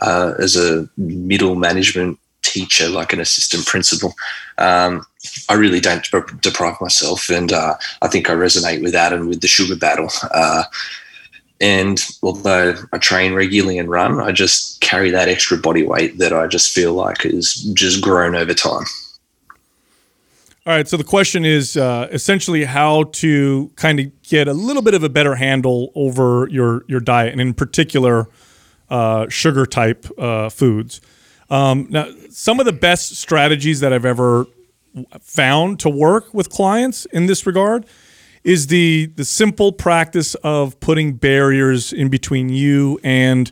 S11: uh, as a middle management teacher, like an assistant principal. Um, I really don't dep- deprive myself, and uh, I think I resonate with that and with the sugar battle. Uh, and although I train regularly and run, I just carry that extra body weight that I just feel like has just grown over time.
S2: All right. So the question is uh, essentially how to kind of get a little bit of a better handle over your your diet, and in particular, uh, sugar type uh, foods. Um, now, some of the best strategies that I've ever found to work with clients in this regard is the the simple practice of putting barriers in between you and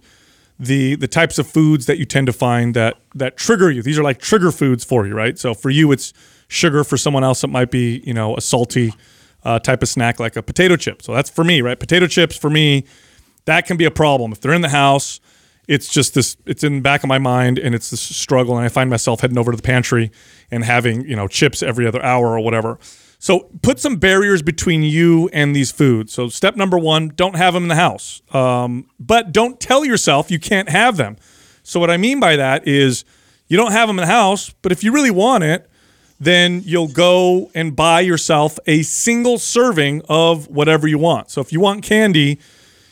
S2: the the types of foods that you tend to find that that trigger you. These are like trigger foods for you, right? So for you, it's sugar. For someone else, it might be you know a salty uh, type of snack like a potato chip. So that's for me, right? Potato chips for me, that can be a problem if they're in the house. It's just this. It's in the back of my mind, and it's this struggle. And I find myself heading over to the pantry and having you know chips every other hour or whatever. So put some barriers between you and these foods. So step number one: don't have them in the house, um, but don't tell yourself you can't have them. So what I mean by that is you don't have them in the house, but if you really want it, then you'll go and buy yourself a single serving of whatever you want. So if you want candy,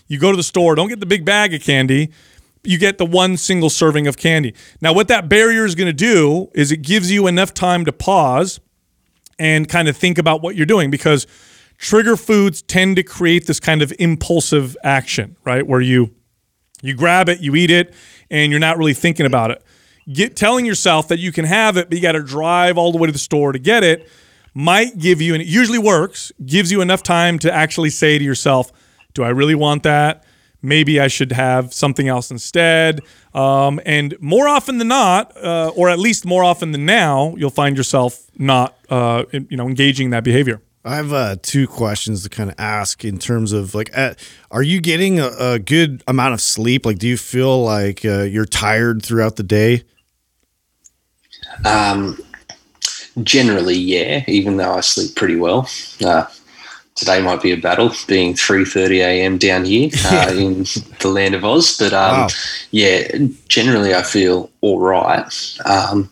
S2: you go to the store, don't get the big bag of candy. You get the one single serving of candy. Now, what that barrier is going to do is it gives you enough time to pause and kind of think about what you're doing because trigger foods tend to create this kind of impulsive action, right? Where you you grab it, you eat it, and you're not really thinking about it. Get telling yourself that you can have it, but you got to drive all the way to the store to get it might give you and it usually works, gives you enough time to actually say to yourself, do I really want that? Maybe I should have something else instead. Um, and more often than not, uh, or at least more often than now, you'll find yourself not, uh, you know, engaging in that behavior.
S3: I have uh, two questions to kind of ask in terms of like, uh, are you getting a, a good amount of sleep? Like, do you feel like uh, you're tired throughout the day?
S11: Um, generally, yeah. Even though I sleep pretty well, uh, today might be a battle, being three thirty a.m. down here uh, in the land of Oz. But um,
S3: Wow.
S11: yeah, generally I feel all right. Um,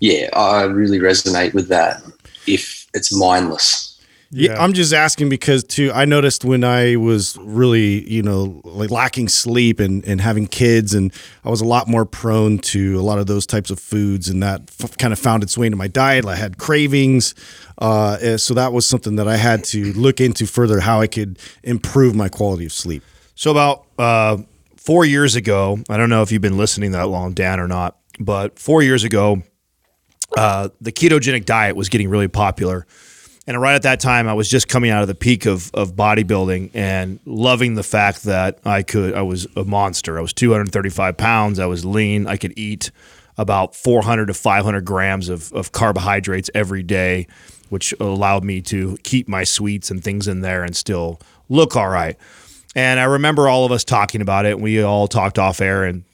S11: yeah, I really resonate with that. If it's mindless,
S3: Yeah. I'm just asking because too. I noticed when I was really, you know, like lacking sleep and and having kids, and I was a lot more prone to a lot of those types of foods, and that f- kind of found its way into my diet. I had cravings, uh, eh, so that was something that I had to look into further how I could improve my quality of sleep.
S4: So about uh, four years ago, I don't know if you've been listening that long, Dan, or not, but four years ago, uh, the ketogenic diet was getting really popular. And right at that time, I was just coming out of the peak of, of bodybuilding and loving the fact that I could, I was a monster. I was 235 pounds. I was lean. I could eat about 400 to 500 grams of, of carbohydrates every day, which allowed me to keep my sweets and things in there and still look all right. And I remember all of us talking about it. We all talked off air, and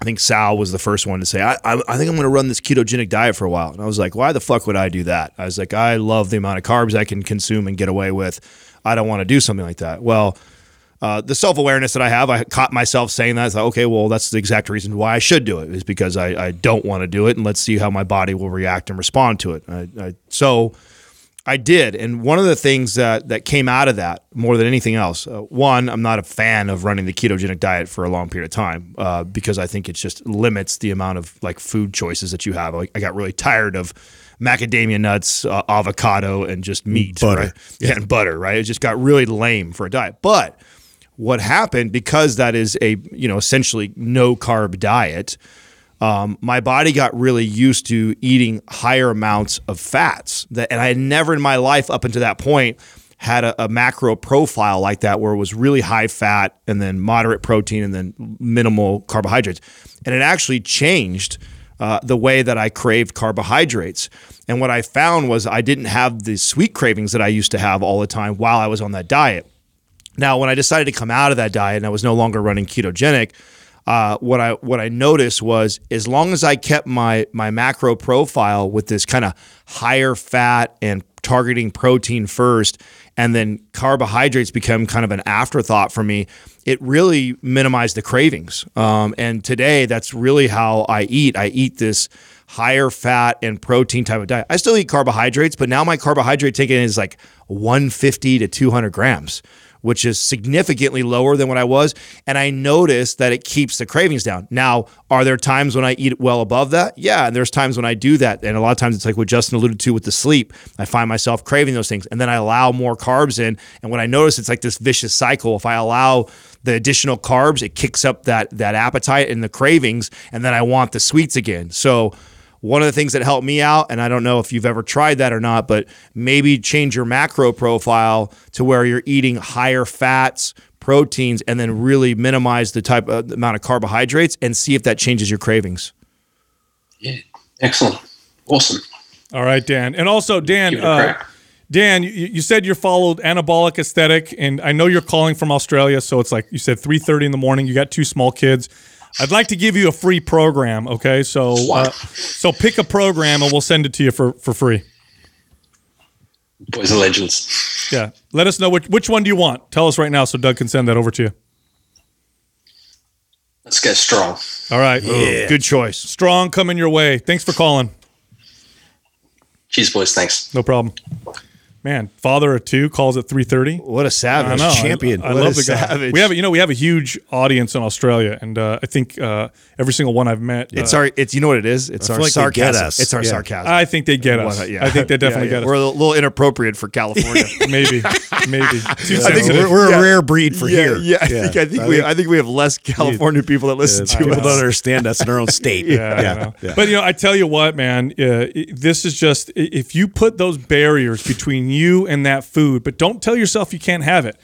S4: I think Sal was the first one to say, I, I, I think I'm going to run this ketogenic diet for a while. And I was like, why the fuck would I do that? I was like, I love the amount of carbs I can consume and get away with. I don't want to do something like that. Well, uh, the self awareness that I have, I caught myself saying that. I thought, okay, well, that's the exact reason why I should do it, is because I, I don't want to do it, and let's see how my body will react and respond to it. I, so I did, and one of the things that that came out of that more than anything else, uh, one, I'm not a fan of running the ketogenic diet for a long period of time uh, because I think it just limits the amount of like food choices that you have. Like, I got really tired of macadamia nuts, uh, avocado, and just meat,
S3: Butter.
S4: right? Yeah, and butter, right? It just got really lame for a diet. But what happened because that is a you know essentially no carb diet um, my body got really used to eating higher amounts of fats that and i had never in my life up until that point had a, a macro profile like that where it was really high fat and then moderate protein and then minimal carbohydrates and it actually changed uh, the way that I craved carbohydrates. And what I found was I didn't have the sweet cravings that I used to have all the time while I was on that diet. Now, when I decided to come out of that diet and I was no longer running ketogenic, uh, what I what I noticed was as long as I kept my my macro profile with this kind of higher fat and targeting protein first, and then carbohydrates become kind of an afterthought for me. It really minimized the cravings. Um, and today, that's really how I eat. I eat this higher fat and protein type of diet. I still eat carbohydrates, but now my carbohydrate taking is like 150 to 200 grams which is significantly lower than what I was. And I noticed that it keeps the cravings down. Now, are there times when I eat well above that? Yeah. And there's times when I do that. And a lot of times it's like what Justin alluded to with the sleep. I find myself craving those things. And then I allow more carbs in. And when I notice it's like this vicious cycle, if I allow the additional carbs, it kicks up that that appetite and the cravings, and then I want the sweets again. So one of the things that helped me out, and I don't know if you've ever tried that or not, but maybe change your macro profile to where you're eating higher fats, proteins, and then really minimize the type of amount of carbohydrates and see if that changes your cravings.
S11: Yeah, excellent, awesome.
S2: All right, Dan, and also Dan.
S11: Give it a
S2: Uh. Dan, you, you said you're followed anabolic aesthetic, and I know you're calling from Australia, so it's like you said 3:30 in the morning. You got two small kids. I'd like to give you a free program. Okay, so uh, so pick a program, and we'll send it to you for for free.
S11: Boys are legends.
S2: Yeah, let us know which which one do you want. Tell us right now, so Doug can send that over to you.
S11: Let's get strong.
S2: All right,
S4: Good choice.
S2: strong coming your way. Thanks for calling.
S11: Cheers, boys. Thanks.
S2: No problem. Man, father of two calls at 3:30.
S4: What a savage.
S2: I know.
S3: champion.
S2: I, I love
S4: a
S2: the guy.
S4: savage.
S2: We have, you know, we have a huge audience in Australia, and uh, I think uh, every single one I've met.
S4: It's
S2: uh,
S4: our, it's you know what it is. It's
S3: I
S4: our
S3: feel like they get
S4: sarcasm.
S3: us.
S4: It's our
S3: Yeah.
S4: sarcasm.
S2: I think they get us.
S4: Yeah.
S2: I think they definitely
S4: Yeah, yeah.
S2: get us.
S4: We're a little inappropriate for California.
S2: maybe, maybe. Too
S3: I think we're, we're
S4: Yeah.
S3: a rare breed for
S4: yeah,
S3: here.
S4: yeah, I think I think we I think we have less California people that listen to
S3: people
S4: us.
S3: don't understand us in our own state.
S2: Yeah, I. But you know, I tell you what, man. Uh, this is just if you put those barriers between you and that food, but don't tell yourself you can't have it.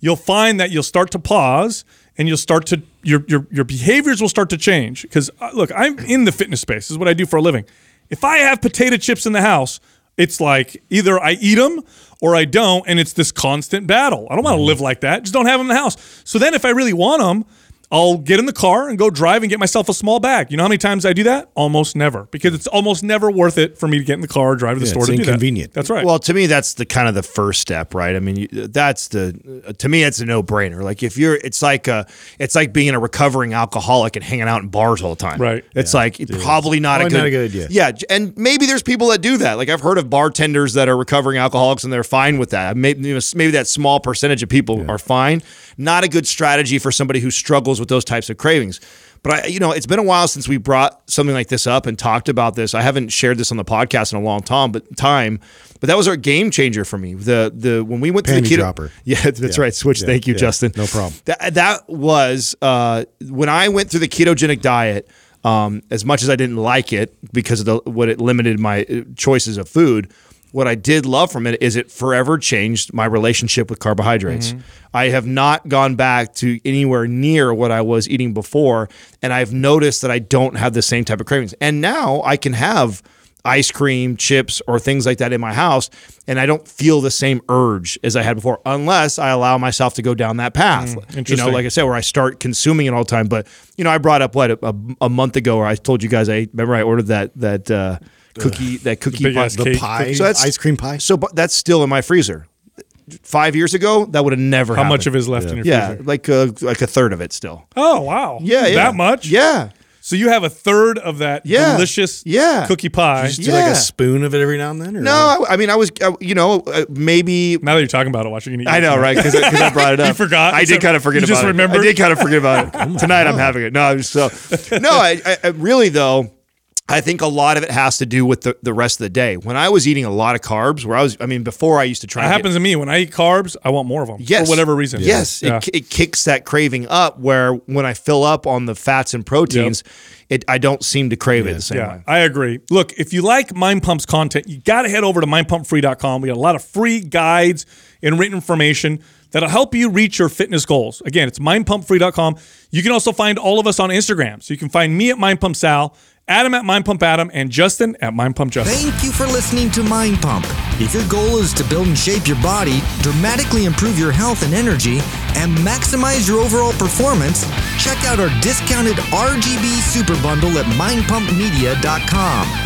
S2: You'll find that you'll start to pause, and you'll start to your your your behaviors will start to change. Because uh, look, I'm in the fitness space. This is what I do for a living. If I have potato chips in the house, it's like either I eat them or I don't, and it's this constant battle. I don't want to live like that. Just don't have them in the house. So then, if I really want them. I'll get in the car and go drive and get myself a small bag. You know how many times I do that? Almost never, because it's almost never worth it for me to get in the car, drive to the
S3: Yeah,
S2: store
S3: it's
S2: to do that.
S3: inconvenient.
S2: That's right.
S4: Well, to me, that's the kind of the first step, right? I mean, you, that's the uh, to me, it's a no brainer. Like if you're, it's like a, it's like being a recovering alcoholic and hanging out in bars all the time,
S2: Right.
S4: It's like probably not a good,
S3: not a good idea.
S4: Yeah, and maybe there's people that do that. Like I've heard of bartenders that are recovering alcoholics and they're fine with that. Maybe maybe that small percentage of people are fine. Not a good strategy for somebody who struggles with those types of cravings. But I, you know, it's been a while since we brought something like this up and talked about this. I haven't shared this on the podcast in a long time, but time. But that was our game changer for me. The the when we went
S3: Panty
S4: to the keto,
S3: dropper.
S4: yeah, that's
S3: Yeah.
S4: right. Switch.
S3: Yeah.
S4: Thank you,
S3: Yeah.
S4: Justin.
S3: No problem.
S4: That that was uh, when I went through the ketogenic diet. Um, as much as I didn't like it because of the, what it limited my uh, choices of food, what I did love from it is it forever changed my relationship with carbohydrates. I have not gone back to anywhere near what I was eating before, and I've noticed that I don't have the same type of cravings. And now I can have ice cream, chips, or things like that in my house, and I don't feel the same urge as I had before, unless I allow myself to go down that path. you know, like I said, where I start consuming it all the time. But you know, I brought up what a, a month ago, where I told you guys I remember I ordered that that uh, cookie that cookie
S2: big
S4: pie,
S2: ass cake.
S3: Pie,
S4: So that's-
S3: ice cream pie.
S4: So but that's still in my freezer. Five years ago, that would have never.
S2: how
S4: happened.
S2: much of it is left in your
S4: Yeah,
S2: freezer?
S4: like uh, like a third of it still.
S2: Oh wow.
S4: Yeah, yeah.
S2: That much?
S4: Yeah.
S2: So you have a third of that
S4: Yeah.
S2: delicious
S4: Yeah.
S2: cookie pie.
S3: You just do like a spoon of it every now and then. Or
S4: No, I, I mean I was, uh, you know, uh, maybe
S2: Now that you're talking about it, watch you eat
S4: I know,
S2: tonight.
S4: right? Because I brought it up.
S2: You forgot?
S4: I did kind of forget
S2: you
S4: about
S2: just
S4: it.
S2: remembered?
S4: I did kind of forget about it. Tonight I'm having it. No, so no. I, I, I really though. I think a lot of it has to do with the, the rest of the day. When I was eating a lot of carbs, where I was, I mean, before I used to try.
S2: It
S4: to get-
S2: happens to me when I eat carbs. I want more of them.
S4: Yes.
S2: For whatever reason.
S4: Yes,
S2: Yeah.
S4: it, it kicks that craving up. Where when I fill up on the fats and proteins, it I don't seem to crave it the same
S2: Yeah,
S4: way.
S2: I agree. Look, if you like Mind Pump's content, you got to head over to mindpumpfree.com. We got a lot of free guides and written information that'll help you reach your fitness goals. Again, it's mindpumpfree.com. You can also find all of us on Instagram. So you can find me at mindpumpsal, Adam at Mind Pump Adam, and Justin at Mind Pump Justin.
S6: Thank you for listening to Mind Pump. If your goal is to build and shape your body, dramatically improve your health and energy, and maximize your overall performance, check out our discounted RGB Super Bundle at mindpumpmedia.com.